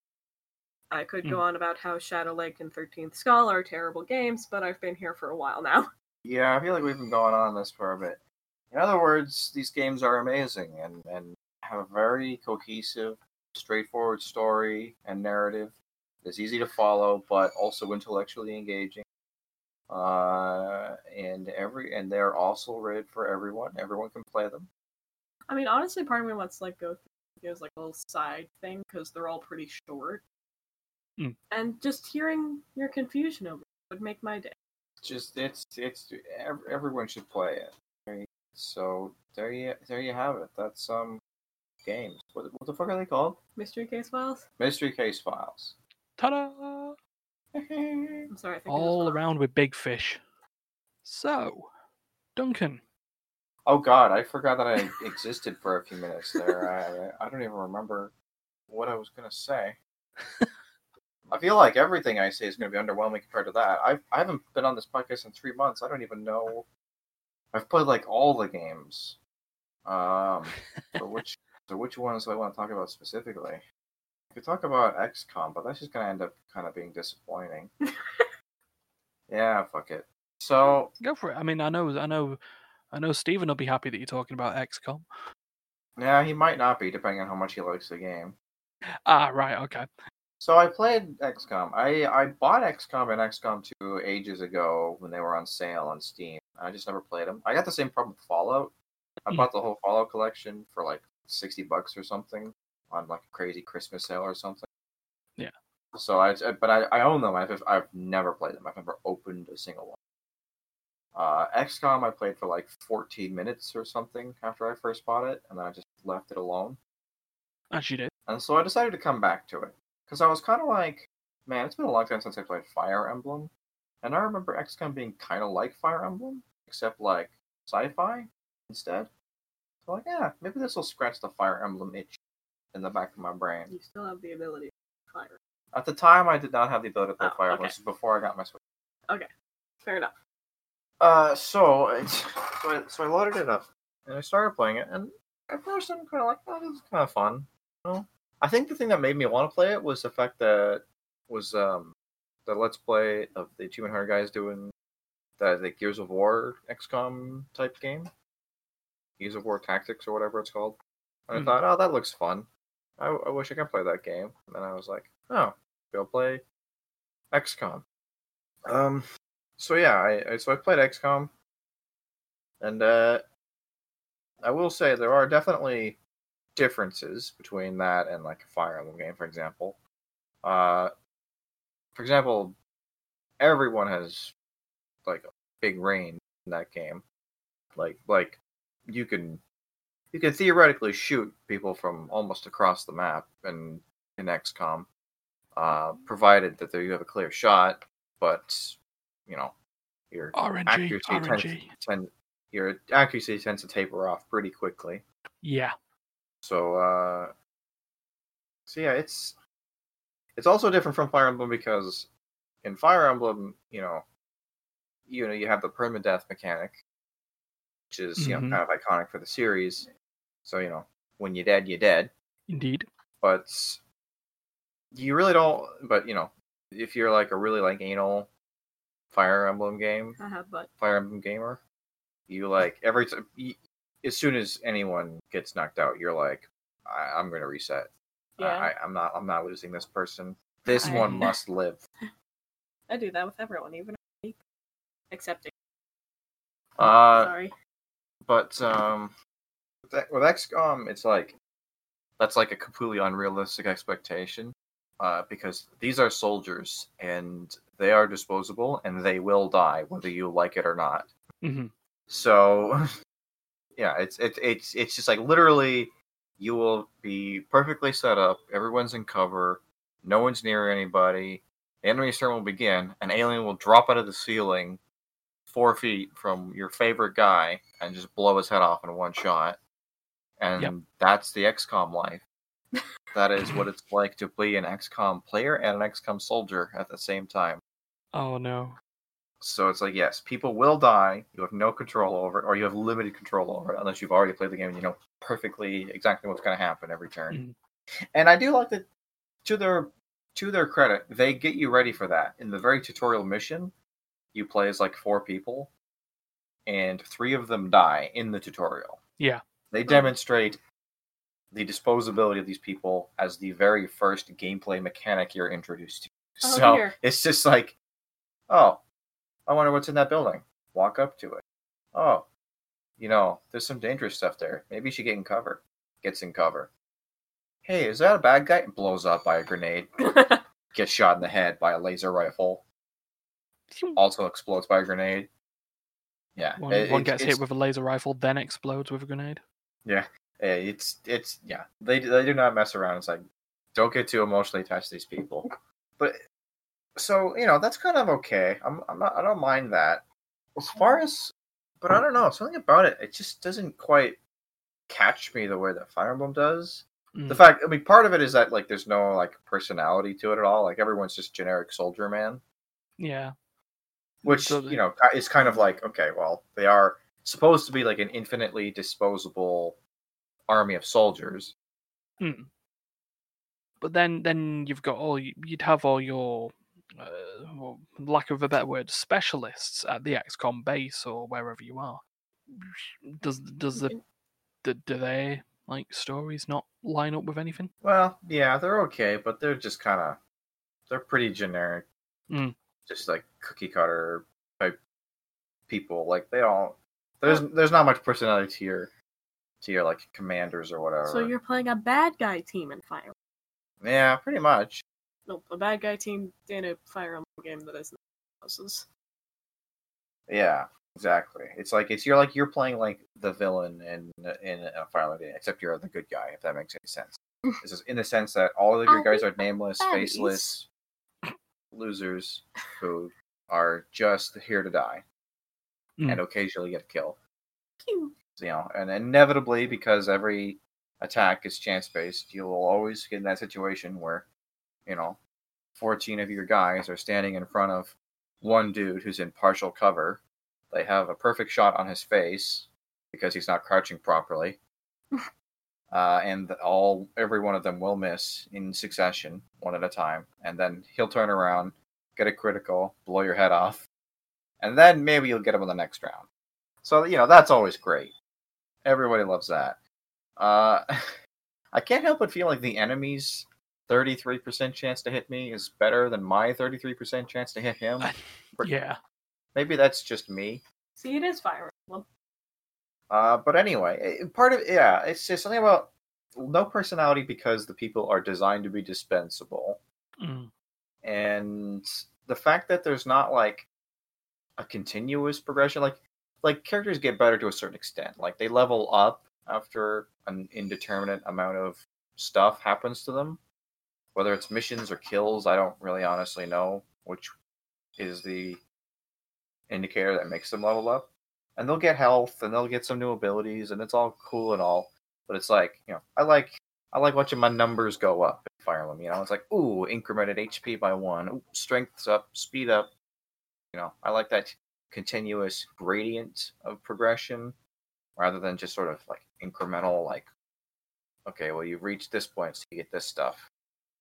S3: I could go on about how Shadow Lake and 13th Skull are terrible games, but I've been here for a while now.
S2: Yeah, I feel like we've been going on this for a bit. In other words, these games are amazing and, and have a very cohesive, straightforward story and narrative. It's easy to follow, but also intellectually engaging. Uh, and every and they're also rated for everyone. Everyone can play them.
S3: I mean, honestly, part of me wants to like go through as like a little side thing because they're all pretty short.
S1: Hmm.
S3: And just hearing your confusion over it would make my day.
S2: Just it's it's everyone should play it. So there you there you have it. That's um games. What, what the fuck are they called?
S3: Mystery Case Files?
S2: Mystery Case Files.
S1: Ta-da!
S3: I'm sorry, I think
S1: All
S3: was
S1: around with big fish. So, Duncan,
S2: Oh God, I forgot that I existed for a few minutes there. I I don't even remember what I was gonna say. I feel like everything I say is gonna be underwhelming compared to that. I I haven't been on this podcast in three months. I don't even know. I've played like all the games. Um, so which so which ones do I want to talk about specifically? I could talk about XCOM, but that's just gonna end up kind of being disappointing. yeah, fuck it. So
S1: go for it. I mean, I know, I know, I know. Stephen will be happy that you're talking about XCOM.
S2: yeah, he might not be depending on how much he likes the game.
S1: Ah, right, okay.
S2: So I played XCOM. I I bought XCOM and XCOM 2 ages ago when they were on sale on Steam. I just never played them. I got the same problem with Fallout. I
S1: Mhm.
S2: bought the whole Fallout collection for like 60 bucks or something on like a crazy Christmas sale or something.
S1: Yeah.
S2: So I but I, I own them. I've I've never played them. I've never opened a single one. Uh, XCOM I played for like 14 minutes or something after I first bought it, and then I just left it alone.
S1: As you did.
S2: And so I decided to come back to it because I was kind of like, man, it's been a long time since I played Fire Emblem, and I remember XCOM being kind of like Fire Emblem, except like sci-fi instead. So like, yeah, maybe this will scratch the Fire Emblem itch in the back of my brain.
S3: You still have the ability to fire.
S2: At the time, I did not have the ability to play
S3: Oh,
S2: Fire
S3: okay.
S2: This is before I got my Switch.
S3: Okay, fair enough.
S2: Uh, so so I, so I loaded it up and I started playing it, and at first I'm kind of like, oh, this is kind of fun. You know? I think the thing that made me want to play it was the fact that was um the Let's Play of the Achievement Hunter guys doing the, the Gears of War XCOM type game, Gears of War Tactics or whatever it's called. And
S1: Mhm.
S2: I thought, oh, that looks fun. I, I wish I could play that game. And then I was like, oh, go play XCOM. Um, so yeah, I, I so I played XCOM, and uh, I will say there are definitely differences between that and like a Fire Emblem game, for example. Uh, for example, everyone has like a big range in that game. Like like you can you can theoretically shoot people from almost across the map in in XCOM, uh, provided that you have a clear shot. But you know, your
S1: RNG.
S2: accuracy tends, tend, your accuracy tends to taper off pretty quickly.
S1: Yeah.
S2: So uh so yeah, it's it's also different from Fire Emblem because in Fire Emblem, you know, you know, you have the permadeath mechanic, which is, you
S1: Mhm.
S2: know, kind of iconic for the series. So, you know, when you're dead, you're dead.
S1: Indeed.
S2: But you really don't but you know, if you're like a really like anal Fire Emblem game,
S3: I have but
S2: Fire Emblem gamer, you like every time, as soon as anyone gets knocked out, you're like, I, I'm going to reset.
S3: yeah,
S2: I, I'm not. I'm not losing this person. This
S3: I-
S2: one must live.
S3: I do that with everyone, even me. Excepting.
S2: Uh,
S3: Sorry.
S2: But um, with X- with XCOM, it's like that's like a completely unrealistic expectation. Uh, because these are soldiers and they are disposable and they will die whether you like it or not.
S1: hmm
S2: So, yeah, it's it's it's it's just like literally, you will be perfectly set up. Everyone's in cover. No one's near anybody. The enemy's turn will begin. An alien will drop out of the ceiling, four feet from your favorite guy, and just blow his head off in one shot. And
S1: Yep.
S2: that's the XCOM life. that is what it's like to be an XCOM player and an XCOM soldier at the same time.
S1: Oh no.
S2: So it's like, yes, people will die. You have no control over it, or you have limited control over it, unless you've already played the game and you know perfectly exactly what's going to happen every turn. Mm-hmm. And I do like that. To their to their credit, they get you ready for that. In the very tutorial mission, you play as like four people, and three of them die in the tutorial.
S1: Yeah.
S2: They demonstrate the disposability of these people as the very first gameplay mechanic you're introduced to.
S3: Oh,
S2: so
S3: dear.
S2: it's just like, oh, I wonder what's in that building. Walk up to it. Oh, you know, there's some dangerous stuff there. Maybe you should get in cover. Gets in cover. Hey, is that a bad guy? Blows up by a grenade. Gets shot in the head by a laser rifle. Also explodes by a grenade. Yeah,
S1: One,
S2: it-
S1: one gets hit with a laser rifle, then explodes with a grenade.
S2: Yeah, eh, it's it's yeah. They they do not mess around. It's like don't get too emotionally attached to these people. But so you know that's kind of okay. I'm I'm not I don't mind that. As far as but I don't know something about it. It just doesn't quite catch me the way that Fire Emblem does.
S1: Mm.
S2: The fact I mean part of it is that like there's no like personality to it at all. Like everyone's just generic soldier man
S1: Yeah.
S2: Which
S1: So
S2: you know is kind of like okay well they are supposed to be like an infinitely disposable army of soldiers
S1: But then, then you've got all you'd have all your, uh, well, lack of a better word, specialists at the XCOM base or wherever you are. Does does the do, do they like stories not line up with anything?
S2: well yeah they're okay but they're just kind of they're pretty generic.
S1: Mm.
S2: Just like cookie cutter type people. Like they don't. There's there's not much personality to your to your like commanders or whatever.
S3: So you're playing a bad guy team in Fire.
S2: yeah, pretty much.
S3: No, a bad guy team in a Fire Emblem game that isn't houses.
S2: Yeah, exactly. It's like it's you're like you're playing like the villain in in a Fire Emblem game, except you're the good guy. If that makes any sense. This is in the sense that all of your guys are nameless, faceless losers who are just here to die
S1: Mm.
S2: and occasionally get a kill.
S3: Cute.
S2: you know, and inevitably because every attack is chance based, you will always get in that situation where, you know, fourteen of your guys are standing in front of one dude who's in partial cover. They have a perfect shot on his face because he's not crouching properly. Uh, and all every one of them will miss in succession, one at a time, and then he'll turn around, get a critical, blow your head off, and then maybe you'll get him in the next round. So you know that's always great. Everybody loves that. Uh, I can't help but feel like the enemy's 33% chance to hit me is better than my 33% chance to hit him.
S1: Yeah.
S2: Maybe that's just me.
S3: See, it is Fire Emblem.
S2: Uh, but anyway, it- part of yeah, it's just something about no personality because the people are designed to be dispensable,
S1: Mm.
S2: and the fact that there's not like a continuous progression, like like characters get better to a certain extent, like they level up after an indeterminate amount of stuff happens to them, whether it's missions or kills. I don't really honestly know which is the indicator that makes them level up and they'll get health and they'll get some new abilities and it's all cool and all but it's like you know i like i like watching my numbers go up in fire emblem you know? It's like ooh incremented hp by one ooh, strength's up speed up. You know i like that continuous gradient of progression rather than just sort of like incremental like okay well you've reached this point so you get this stuff.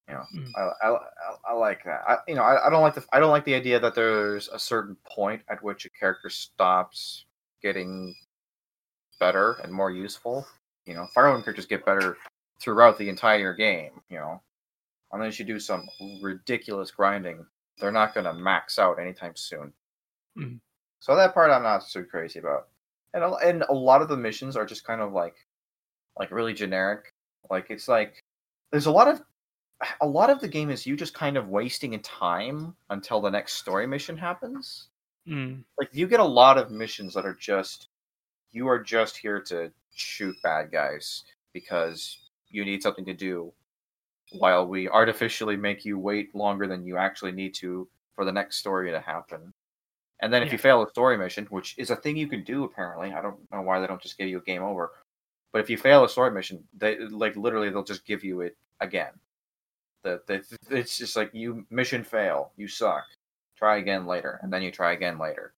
S2: You know
S1: Mm.
S2: I, I, I- I like that. I, you know I, I don't like the i don't like the idea that there's a certain point at which a character stops getting better and more useful. You know, Fire Emblem characters get better throughout the entire game. You know, unless you do some ridiculous grinding, they're not going to max out anytime soon.
S1: Mhm.
S2: So that part I'm not so crazy about. And a, and a lot of the missions are just kind of like, like really generic. Like it's like there's a lot of a lot of the game is you just kind of wasting in time until the next story mission happens
S1: Mm.
S2: like you get a lot of missions that are just you are just here to shoot bad guys because you need something to do while we artificially make you wait longer than you actually need to for the next story to happen. And then if you fail a story mission which is a thing you can do apparently i don't know why they don't just give you a game over but if you fail a story mission they like literally they'll just give you it again. The, the, it's just like you mission fail you suck try again later, and then you try again later.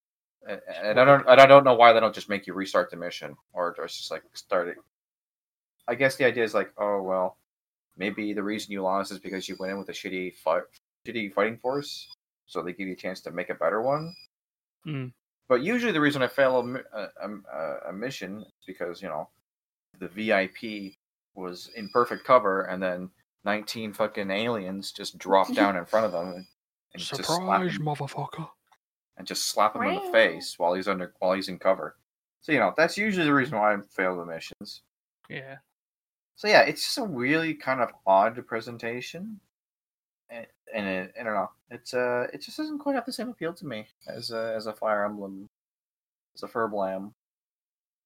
S2: And, and I don't, and I don't know why they don't just make you restart the mission, or it's just like start it. I guess the idea is like, oh well, maybe the reason you lost is because you went in with a shitty fight, shitty fighting force, so they give you a chance to make a better one.
S1: Mm.
S2: But usually, the reason I fail a, a, a, a mission is because you know the VIP was in perfect cover, and then nineteen fucking aliens just dropped down in front of them and, and just
S1: Surprise,
S2: him
S1: motherfucker.
S2: and just slap him in the face while he's under while he's in cover. So you know that's usually the reason why I fail the missions.
S1: Yeah.
S2: So yeah, it's just a really kind of odd presentation, and, and it, I don't know, it's uh, it just doesn't quite have the same appeal to me as a, as a Fire Emblem, as a Furblam.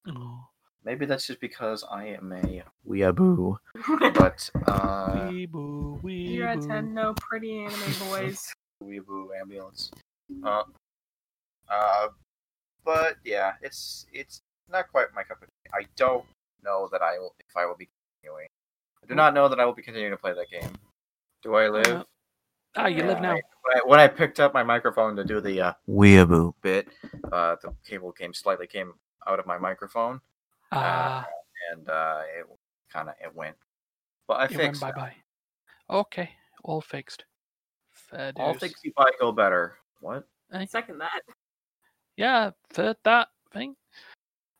S1: Oh.
S2: Maybe that's just because I am a weeaboo, but uh,
S1: Weeboo, weeboo.
S3: You're a 10 no pretty anime boys.
S2: Weeaboo ambulance. Uh, uh, but yeah, it's it's not quite my cup of tea. I don't know that I will if I will be continuing. I do not know that I will be continuing to play that game. Do I live?
S1: Uh, Ah, you live now.
S2: I- when, I, when I picked up my microphone to do the uh, weeaboo bit, uh, the cable came slightly came out of my microphone,
S1: Ah,
S2: and uh, it kind of it went. But I
S1: it
S2: fixed
S1: Bye bye. Okay, all fixed. Fair
S2: All
S1: dues.
S2: things you buy go better. What?
S3: Second that.
S1: Yeah, third that thing.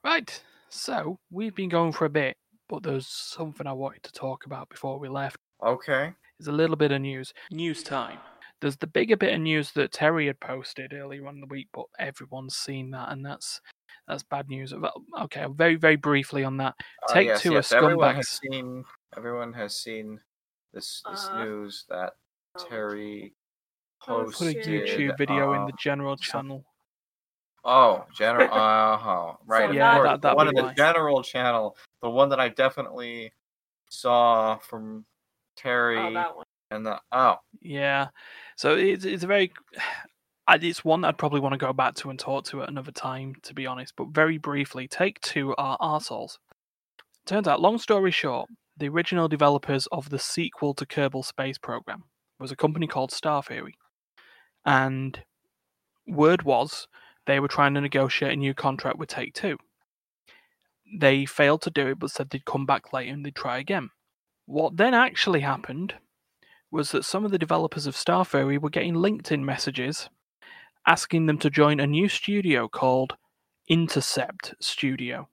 S1: Right, so we've been going for a bit, but there's something I wanted to talk about before we left.
S2: Okay.
S1: It's a little bit of news. News time. There's the bigger bit of news that Terry had posted earlier on in the week, but everyone's seen that, and that's that's bad news. Well, Okay, very very briefly on that.
S2: Uh,
S1: Take
S2: yes,
S1: two
S2: yes,
S1: are
S2: Everyone has seen. Everyone has seen this this
S3: Uh,
S2: news that Terry
S3: post-
S1: Put a. YouTube video in
S2: uh,
S1: the general channel.
S2: Oh, general. Uh huh. Right. of
S1: Yeah,
S2: course,
S1: that- that'd
S2: one
S1: be
S2: in the
S1: why.
S2: general channel, the one that I definitely saw from Terry
S3: Oh, that one.
S2: and the oh
S1: Yeah, so it's it's a very, it's one I'd probably want to go back to and talk to at another time, to be honest. But very briefly, Take Two are arseholes. Turns out, long story short, the original developers of the sequel to Kerbal Space Program was a company called Star Theory, and word was they were trying to negotiate a new contract with Take Two. They failed to do it, but said they'd come back later and they'd try again. What then actually happened was that some of the developers of Star Theory were getting LinkedIn messages asking them to join a new studio called Intercept Studio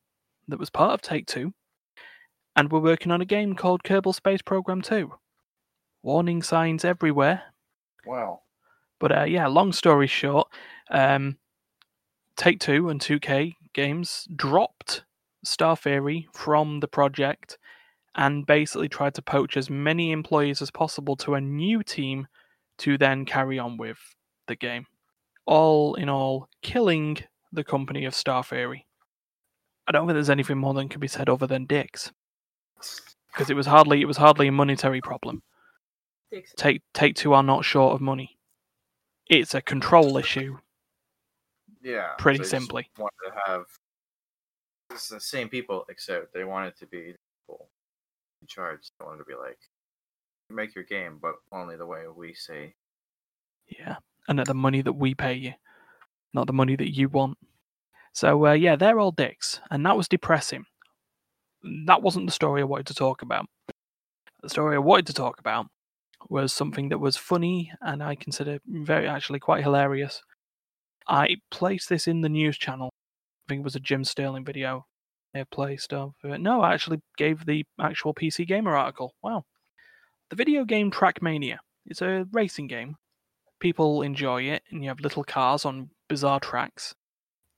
S1: that was part of Take Two and were working on a game called Kerbal Space Program 2. Warning signs everywhere.
S2: wow.
S1: But uh, yeah, long story short, um, Take Two and 2K Games dropped Star Theory from the project and basically tried to poach as many employees as possible to a new team to then carry on with the game. All in all, killing the company of Star Theory. I don't think there's anything more than can be said other than dicks, because it was hardly it was hardly a monetary problem.
S3: Dixon.
S1: Take Take Two are not short of money. It's a control issue,
S2: Yeah.
S1: pretty
S2: they
S1: simply.
S2: Wanted to have it's the same people, except they wanted to be people in charge. They wanted to be like, make your game, but only the way we say.
S1: Yeah, and at the money that we pay you, not the money that you want. So uh, yeah, they're all dicks, and that was depressing. That wasn't the story I wanted to talk about. The story I wanted to talk about was something that was funny and I consider very actually quite hilarious. I placed this in the news channel. I think it was a Jim Sterling video. Airplay stuff. Uh, No, I actually gave the actual PC Gamer article. Wow. The video game Trackmania. It's a racing game people enjoy it and you have little cars on bizarre tracks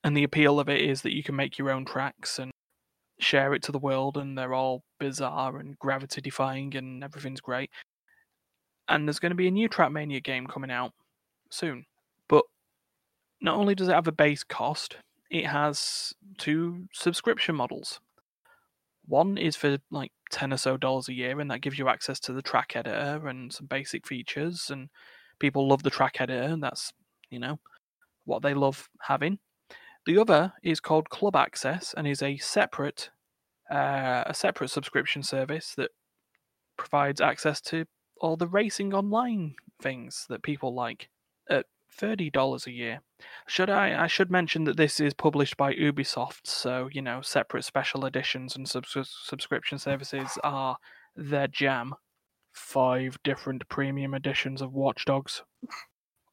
S1: and the appeal of it is that you can make your own tracks and share it to the world and they're all bizarre and gravity defying and everything's great and there's going to be a new trackmania game coming out soon. But not only does it have a base cost it has two subscription models. One is for like 10 or so dollars a year and that gives you access to the track editor and some basic features and people love the track editor and that's you know what they love having. The other is called club access and is a separate uh, a separate subscription service that provides access to all the racing online things that people like at $30 a year should i i should mention that this is published by ubisoft so you know separate special editions and subs- subscription services are their jam five different premium editions of Watch Dogs,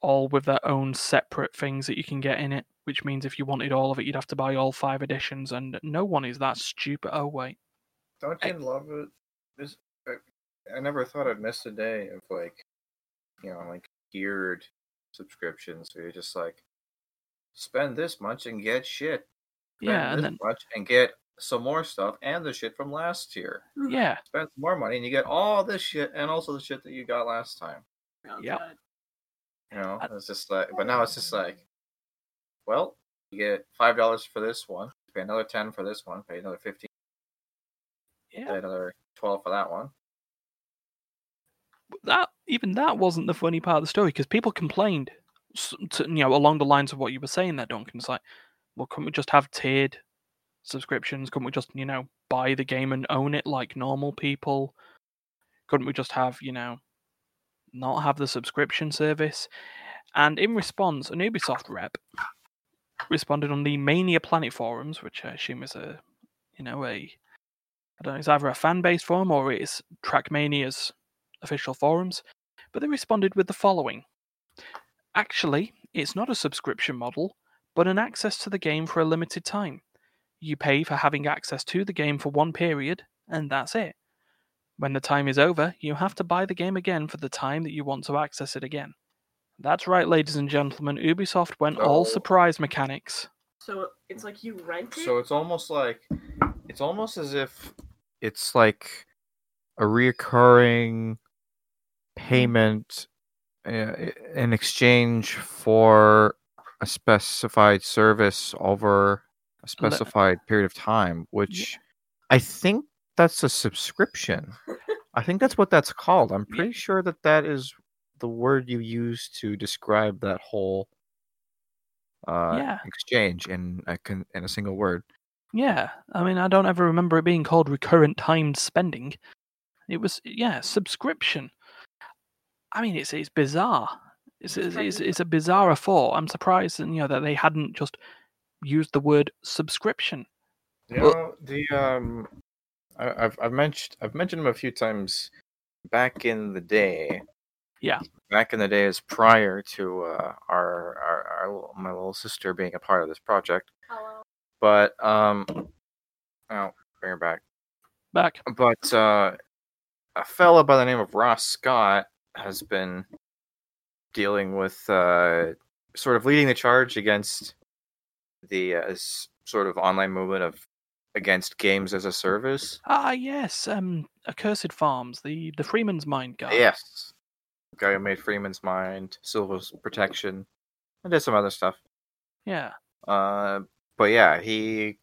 S1: all with their own separate things that you can get in it. Which means if you wanted all of it, you'd have to buy all five editions, and no one is that stupid. Oh wait,
S2: Don't you love it? This, I, I never thought I'd miss a day of like, you know, like geared subscriptions. Where you're just like, spend this much and get shit. Spend
S1: yeah, and
S2: this
S1: then
S2: much and get some more stuff and the shit from last year.
S1: yeah,
S2: Spend some more money and you get all this shit and also the shit that you got last time.
S3: Yeah,
S1: Yep.
S2: You know,
S1: I-
S2: it's just like, but now it's just like, well, you get five dollars for this one, pay another ten for this one, pay another fifteen, pay
S1: yeah.
S2: another twelve for that one.
S1: That even that wasn't the funny part of the story because people complained, to, you know, along the lines of what you were saying there, Duncan. It's like, well, couldn't we just have tiered subscriptions? Couldn't we just, you know, buy the game and own it like normal people? Couldn't we just have, you know, not have the subscription service? And in response, an Ubisoft rep responded on the Mania Planet forums, which I assume is a, you know, a, I don't know, it's either a fan based forum or it's Trackmania's official forums. But they responded with the following Actually, it's not a subscription model, but an access to the game for a limited time. You pay for having access to the game for one period, and that's it. When the time is over, you have to buy the game again for the time that you want to access it again. That's right, ladies and gentlemen. Ubisoft went all
S2: Oh.
S1: surprise mechanics.
S3: So it's like you rent it.
S2: So it's almost like it's almost as if it's like a reoccurring payment uh, in exchange for a specified service over a specified period of time, which I think that's a subscription. I think that's what that's called. I'm
S1: Yeah.
S2: pretty sure that that is the word you use to describe that whole uh,
S1: Yeah.
S2: exchange in a con- in a single word.
S1: Yeah, I mean, I don't ever remember it being called recurrent timed spending. It was, yeah, subscription. I mean, it's it's bizarre. It's
S3: It's
S1: it's, it's, a bizarre thought. I'm surprised, you know, that they hadn't just used the word subscription.
S2: You
S1: Well-
S2: know the um, I, I've I've mentioned I've mentioned them a few times back in the day.
S1: Yeah.
S2: Back in the days prior to uh, our, our our my little sister being a part of this project,
S3: Hello.
S2: but um, oh, bring her back.
S1: Back.
S2: But uh, a fellow by the name of Ross Scott has been dealing with uh, sort of leading the charge against the uh, sort of online movement of against games as a service.
S1: Ah, yes, um, Accursed Farms, the the Freeman's Mind guy.
S2: Yes, guy who made Freeman's Mind, Civil Protection, and did some other stuff.
S1: Yeah.
S2: Uh, but yeah, he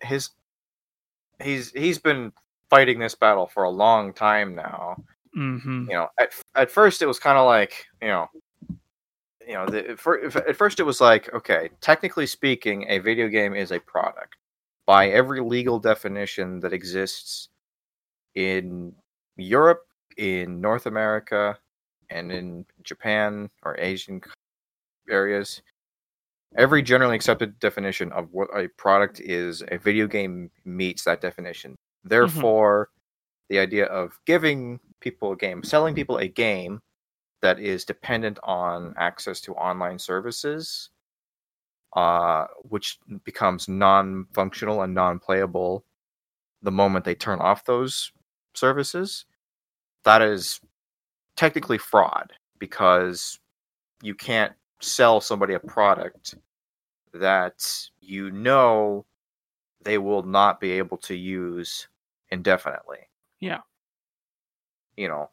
S2: his he's he's been fighting this battle for a long time now.
S1: Mm-hmm.
S2: you know at, at first it was kind of like you know you know the, for, at first it was like okay technically speaking a video game is a product. By every legal definition that exists in europe in north america and in japan or asian areas every generally accepted definition of what a product is a video game meets that definition. Therefore the idea of giving people a game, selling people a game that is dependent on access to online services, uh, which becomes non-functional and non-playable the moment they turn off those services. That is technically fraud because you can't sell somebody a product that you know they will not be able to use indefinitely
S1: Yeah.
S2: You know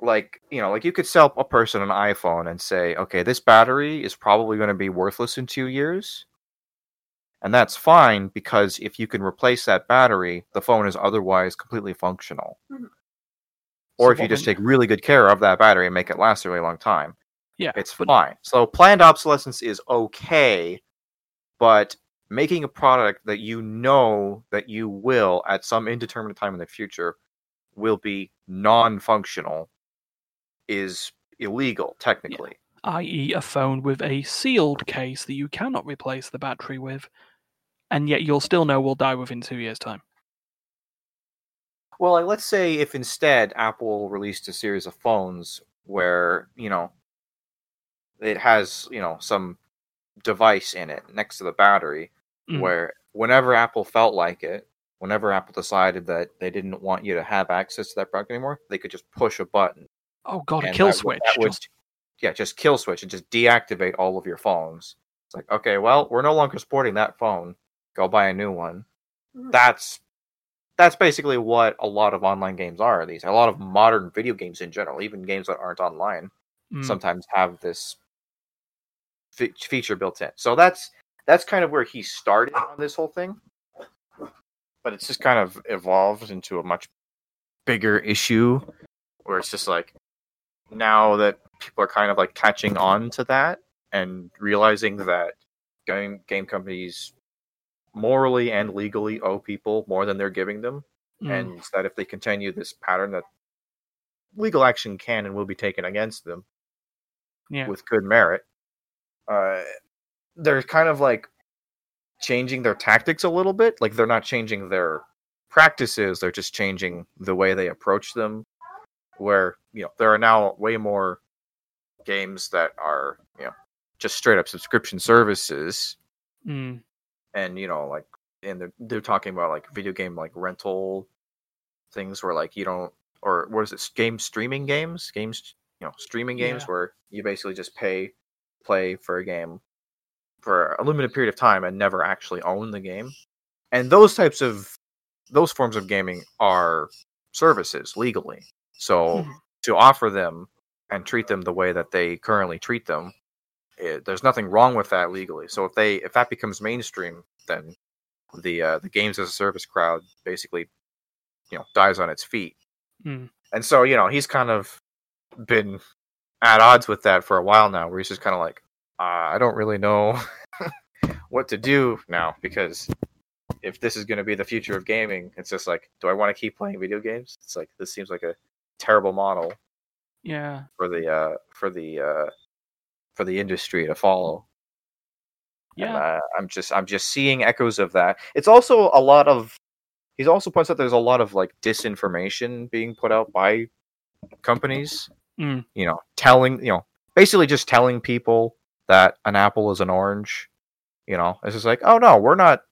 S2: like you know like you could sell a person an iphone and say okay this battery is probably going to be worthless in two years and that's fine because if you can replace that battery the phone is otherwise completely functional
S3: Mhm.
S2: or
S1: So
S2: if you just
S1: would-
S2: take really good care of that battery and make it last a really long time
S1: Yeah.
S2: it's
S1: but,
S2: fine so planned obsolescence is okay but making a product that you know that you will at some indeterminate time in the future will be non-functional is illegal technically
S1: i.e., a phone with a sealed case that you cannot replace the battery with, and yet you'll still know will die within two years' time.
S2: well let's say if instead apple released a series of phones where you know it has you know some device in it next to the battery
S1: Mm.
S2: where whenever Apple felt like it, whenever Apple decided that they didn't want you to have access to that product anymore, they could just push a button.
S1: Oh god, a kill
S2: that
S1: switch.
S2: that would-
S1: just-
S2: yeah, just kill switch and just deactivate all of your phones. It's like, okay, well, we're no longer supporting that phone. Go buy a new one.
S3: Mhm.
S2: That's that's basically what a lot of online games are. These a lot of modern video games in general, even games that aren't online,
S1: Mm.
S2: sometimes have this fe- feature built in. So that's that's kind of where he started on this whole thing. But it's just kind of evolved into a much bigger issue where it's just like now that people are kind of like catching on to that and realizing that game game companies morally and legally owe people more than they're giving them
S1: Mm.
S2: and that if they continue this pattern that legal action can and will be taken against them
S1: yeah.
S2: with good merit. Uh, they're kind of like changing their tactics a little bit. Like they're not changing their practices; they're just changing the way they approach them. Where you know there are now way more games that are you know just straight up subscription services,
S1: Mm.
S2: and you know like and they're they're talking about like video game like rental things where like you don't or what is it game streaming games games you know streaming games
S1: Yeah.
S2: where you basically just pay play for a game for a limited period of time and never actually own the game. And those types of those forms of gaming are services legally. So
S1: Mhm.
S2: to offer them and treat them the way that they currently treat them, it, there's nothing wrong with that legally. So if they if that becomes mainstream, then the uh, the games as a service crowd basically you know dies on its feet.
S1: Mm.
S2: And so you know he's kind of been at odds with that for a while now, where he's just kind of like, I don't really know what to do now because if this is going to be the future of gaming, it's just like, do I want to keep playing video games? It's like this seems like a terrible model
S1: Yeah.
S2: for the uh, for the uh, for the industry to follow. And,
S1: Yeah.
S2: uh, I'm just I'm just seeing echoes of that. It's also a lot of. He's also points out there's a lot of like disinformation being put out by companies.
S1: Mm.
S2: You know, telling you know basically just telling people that an apple is an orange. You know, it's just like, oh no, we're not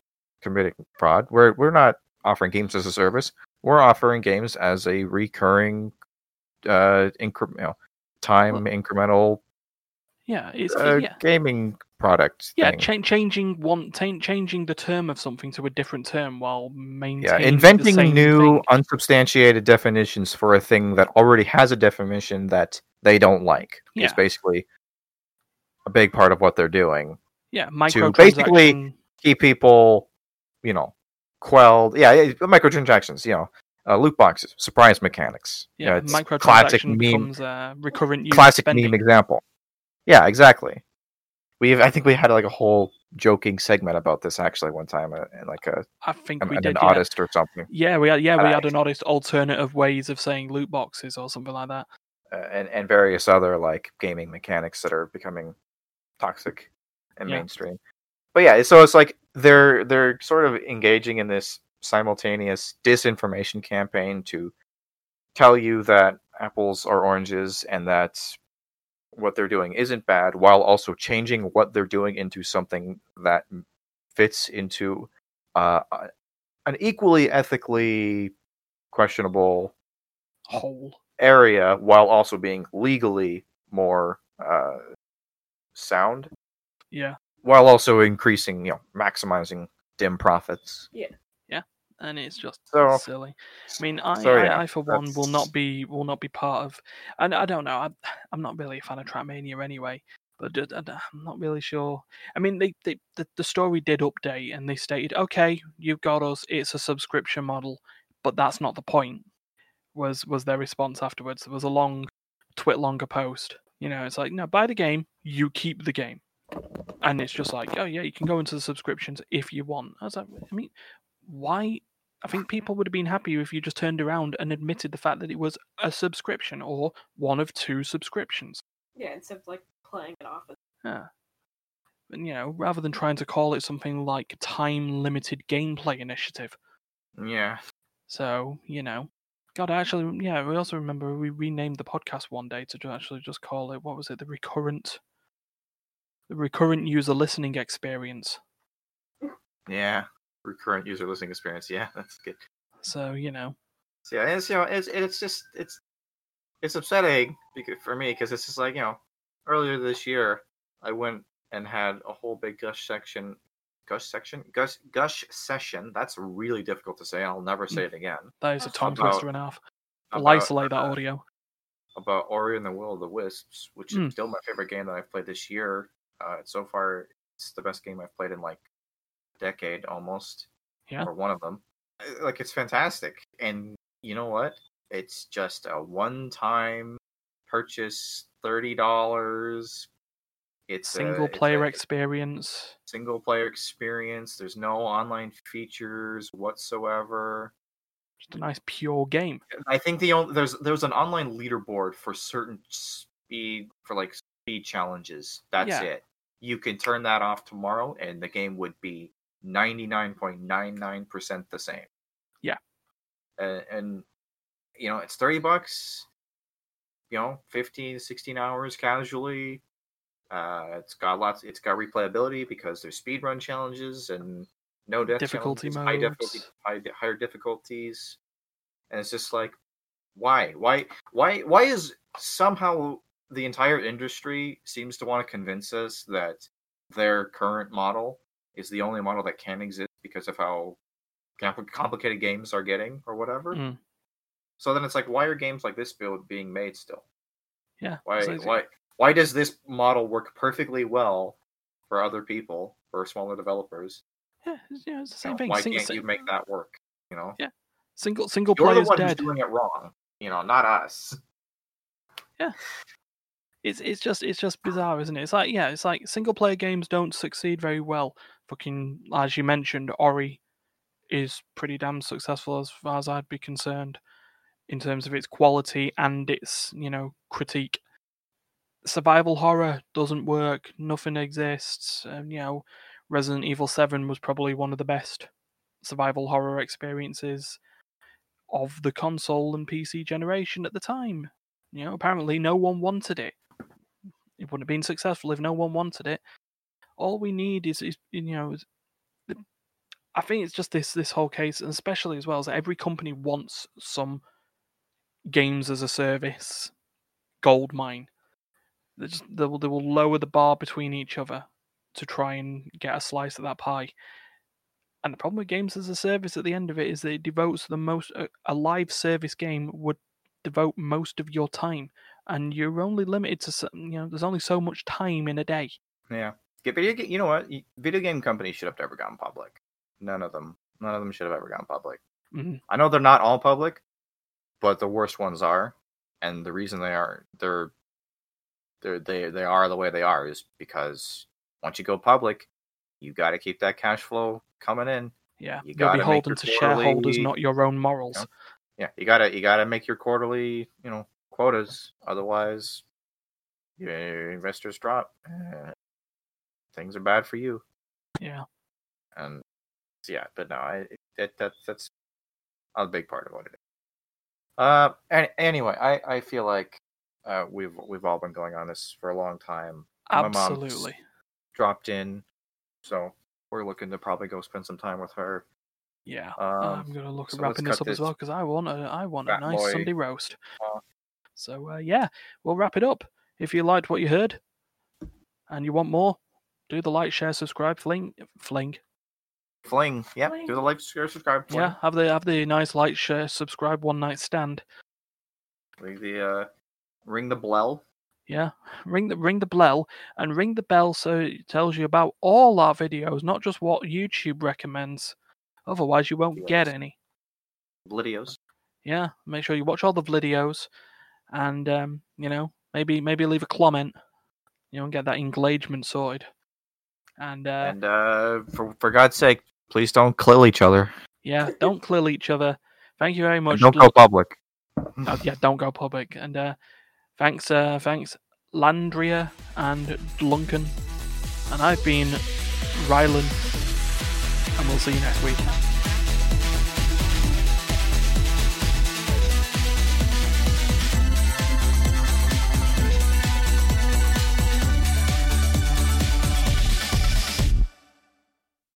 S2: committing fraud. We're we're not offering games as a service. We're offering games as a recurring, uh, incre- you know, time incremental
S1: Yeah. It's
S2: uh,
S1: yeah.
S2: gaming product.
S1: Yeah, cha- changing one, cha- changing the term of something to a different term while maintaining
S2: yeah, inventing new
S1: thing.
S2: unsubstantiated definitions for a thing that already has a definition that they don't like is
S1: Yeah.
S2: basically a big part of what they're doing.
S1: Yeah,
S2: to basically- Keep people, you know, quelled. Yeah, yeah microtransactions. You know, uh, loot boxes, surprise mechanics. you know,
S1: Yeah,
S2: it's
S1: microtransaction
S2: classic meme.
S1: becomes uh, recurrent
S2: Classic
S1: spending.
S2: meme example. Yeah, exactly. We've I think we had like a whole joking segment about this actually one time, uh, in like a
S1: I think
S2: an,
S1: we
S2: an
S1: did. Yeah.
S2: artist or something.
S1: yeah, we had. Yeah, we had an honest alternative ways of saying loot boxes or something like that.
S2: uh, and and various other like gaming mechanics that are becoming toxic and
S1: Yeah.
S2: mainstream. But yeah, so it's like they're they're sort of engaging in this simultaneous disinformation campaign to tell you that apples are oranges and that what they're doing isn't bad while also changing what they're doing into something that fits into uh, an equally ethically questionable
S1: Whole.
S2: area while also being legally more uh, sound
S1: Yeah,
S2: while also increasing you know maximizing dim profits Yeah. Yeah.
S1: and it's just
S2: So-
S1: silly. I mean, I,
S2: so, yeah,
S1: I, I for one will not be will not be part of. And I don't know. I, I'm not really a fan of Trackmania anyway. But I'm not really sure. I mean, they, they the, the story did update, and they stated, "Okay, you've got us. It's a subscription model, but that's not the point." Was was their response afterwards? There was a long, twit longer post. You know, it's like, no, buy the game, you keep the game, and it's just like, oh yeah, you can go into the subscriptions if you want. I was like, I mean, why? I think people would have been happier if you just turned around and admitted the fact that it was a subscription or one of two subscriptions.
S3: Yeah, instead of like playing it off. as-
S1: Yeah. And, you know, rather than trying to call it something like time limited gameplay initiative.
S2: yeah
S1: So, you know. God, actually, mm, yeah, we also remember we renamed the podcast one day to actually just call it, what was it, the recurrent. The recurrent user listening experience.
S2: yeah recurrent user listening experience yeah that's good
S1: So, you know.
S2: so yeah it's you know it's it's just it's it's upsetting for me because it's just like you know earlier this year i went and had a whole big gush section gush section gush gush session that's really difficult to say i'll never say it again
S1: That is a
S3: That's
S1: tongue
S2: about-
S1: twister and a half. I'll
S2: about,
S1: isolate that
S2: uh,
S1: audio.
S2: about Ori and the Will of the Wisps, which
S1: Mm.
S2: is still my favorite game that I've played this year. Uh, so far, it's the best game I've played in like a decade almost.
S1: Yeah.
S2: Or one of them. Uh, Like, it's fantastic. And you know what? It's just a one time purchase, $30. It's a-
S1: Single uh,
S2: it's
S1: player
S2: a
S1: experience.
S2: single player experience. There's no online features whatsoever.
S1: Just a nice pure game.
S2: I think the only there's there's an online leaderboard for certain speed for like speed challenges. That's
S1: Yeah.
S2: it. You can turn that off tomorrow, and the game would be ninety nine point nine nine percent the same.
S1: Yeah.
S2: and, and you know it's thirty bucks. You know, 15, 16 hours casually. Uh, it's got lots. It's got replayability because there's speed run challenges and no death
S1: Difficulty
S2: challenges, high difficulty, high, higher difficulties, and it's just like, Why? Why? Why? Why is somehow the entire industry seems to want to convince us that their current model is the only model that can exist because of how complicated games are getting or whatever.
S1: Mm.
S2: So then it's like, why are games like this build being made still?
S1: Yeah.
S2: Why? why? Why does this model work perfectly well for other people, for smaller developers?
S1: Yeah, it's, yeah, it's the
S2: You
S1: same
S2: know,
S1: thing.
S2: Why
S1: Sing-
S2: can't you make that work? You know, Yeah.
S1: single single
S2: you're the one who's
S1: dead.
S2: doing it wrong. You know, not us. Yeah.
S1: It's it's just it's just bizarre, isn't it? It's like yeah, it's like single player games don't succeed very well. Fucking as you mentioned, Ori is pretty damn successful as far as I'd be concerned in terms of its quality and its you know critique. Survival horror doesn't work. Nothing exists. Um, you know, Resident Evil Seven was probably one of the best survival horror experiences of the console and PC generation at the time. You know, apparently no one wanted it. It wouldn't have been successful if no one wanted it. All we need is, is you know, is- I think it's just this this whole case, and especially as well as every company wants some games as a service gold mine. They just they will they will lower the bar between each other to try and get a slice of that pie. And the problem with games as a service at the end of it is that it devotes the most a, a live service game would devote most of your time, and you're only limited to some- you know there's only so much time in a day.
S2: Yeah. Get video game. You know what? Video game companies should have never gone public. None of them. None of them should have ever gone public.
S1: Mhm.
S2: I know they're not all public, but the worst ones are, and the reason they are they're they're they they are the way they are is because once you go public, you got to keep that cash flow coming in.
S1: Yeah,
S2: You gotta make
S1: beholden to shareholders, not your own morals.
S2: Yeah. Yeah, you gotta you gotta make your quarterly you know quotas, otherwise, your investors drop. Things are bad for you.
S1: Yeah,
S2: and yeah, but no, I that, that that's a big part of what it is. Uh, and anyway, I I feel like uh we've we've all been going on this for a long time. My mom's
S1: absolutely.
S2: Dropped in, so we're looking to probably go spend some time with her.
S1: Yeah,
S2: Um,
S1: I'm gonna look at
S2: so let's
S1: wrapping this
S2: cut
S1: up as well because I want a I want a nice
S2: boy
S1: Sunday roast.
S2: off.
S1: So uh, yeah, we'll wrap it up. If you liked what you heard and you want more, do the like, share, subscribe, fling, fling.
S2: Fling, yeah,
S3: Fling.
S2: do the like, share, subscribe. Fling.
S1: Yeah, have the have the nice like, share, subscribe, one night stand.
S2: Ring the uh, ring the bell.
S1: Yeah, ring the ring the bell and ring the bell so it tells you about all our videos, not just what YouTube recommends. Otherwise, you won't get any.
S2: Videos.
S1: Yeah, make sure you watch all the videos, and um, you know maybe maybe leave a comment, you know, and get that engagement sorted. And uh,
S2: and uh, for for God's sake, please don't kill each other.
S1: yeah, don't kill each other. Thank you very
S2: And
S1: much.
S2: don't
S1: L-
S2: go public.
S1: uh, yeah, don't go public. And uh, thanks, uh, thanks, Andrea and Duncan. And I've been Ryan, and we'll see you next week.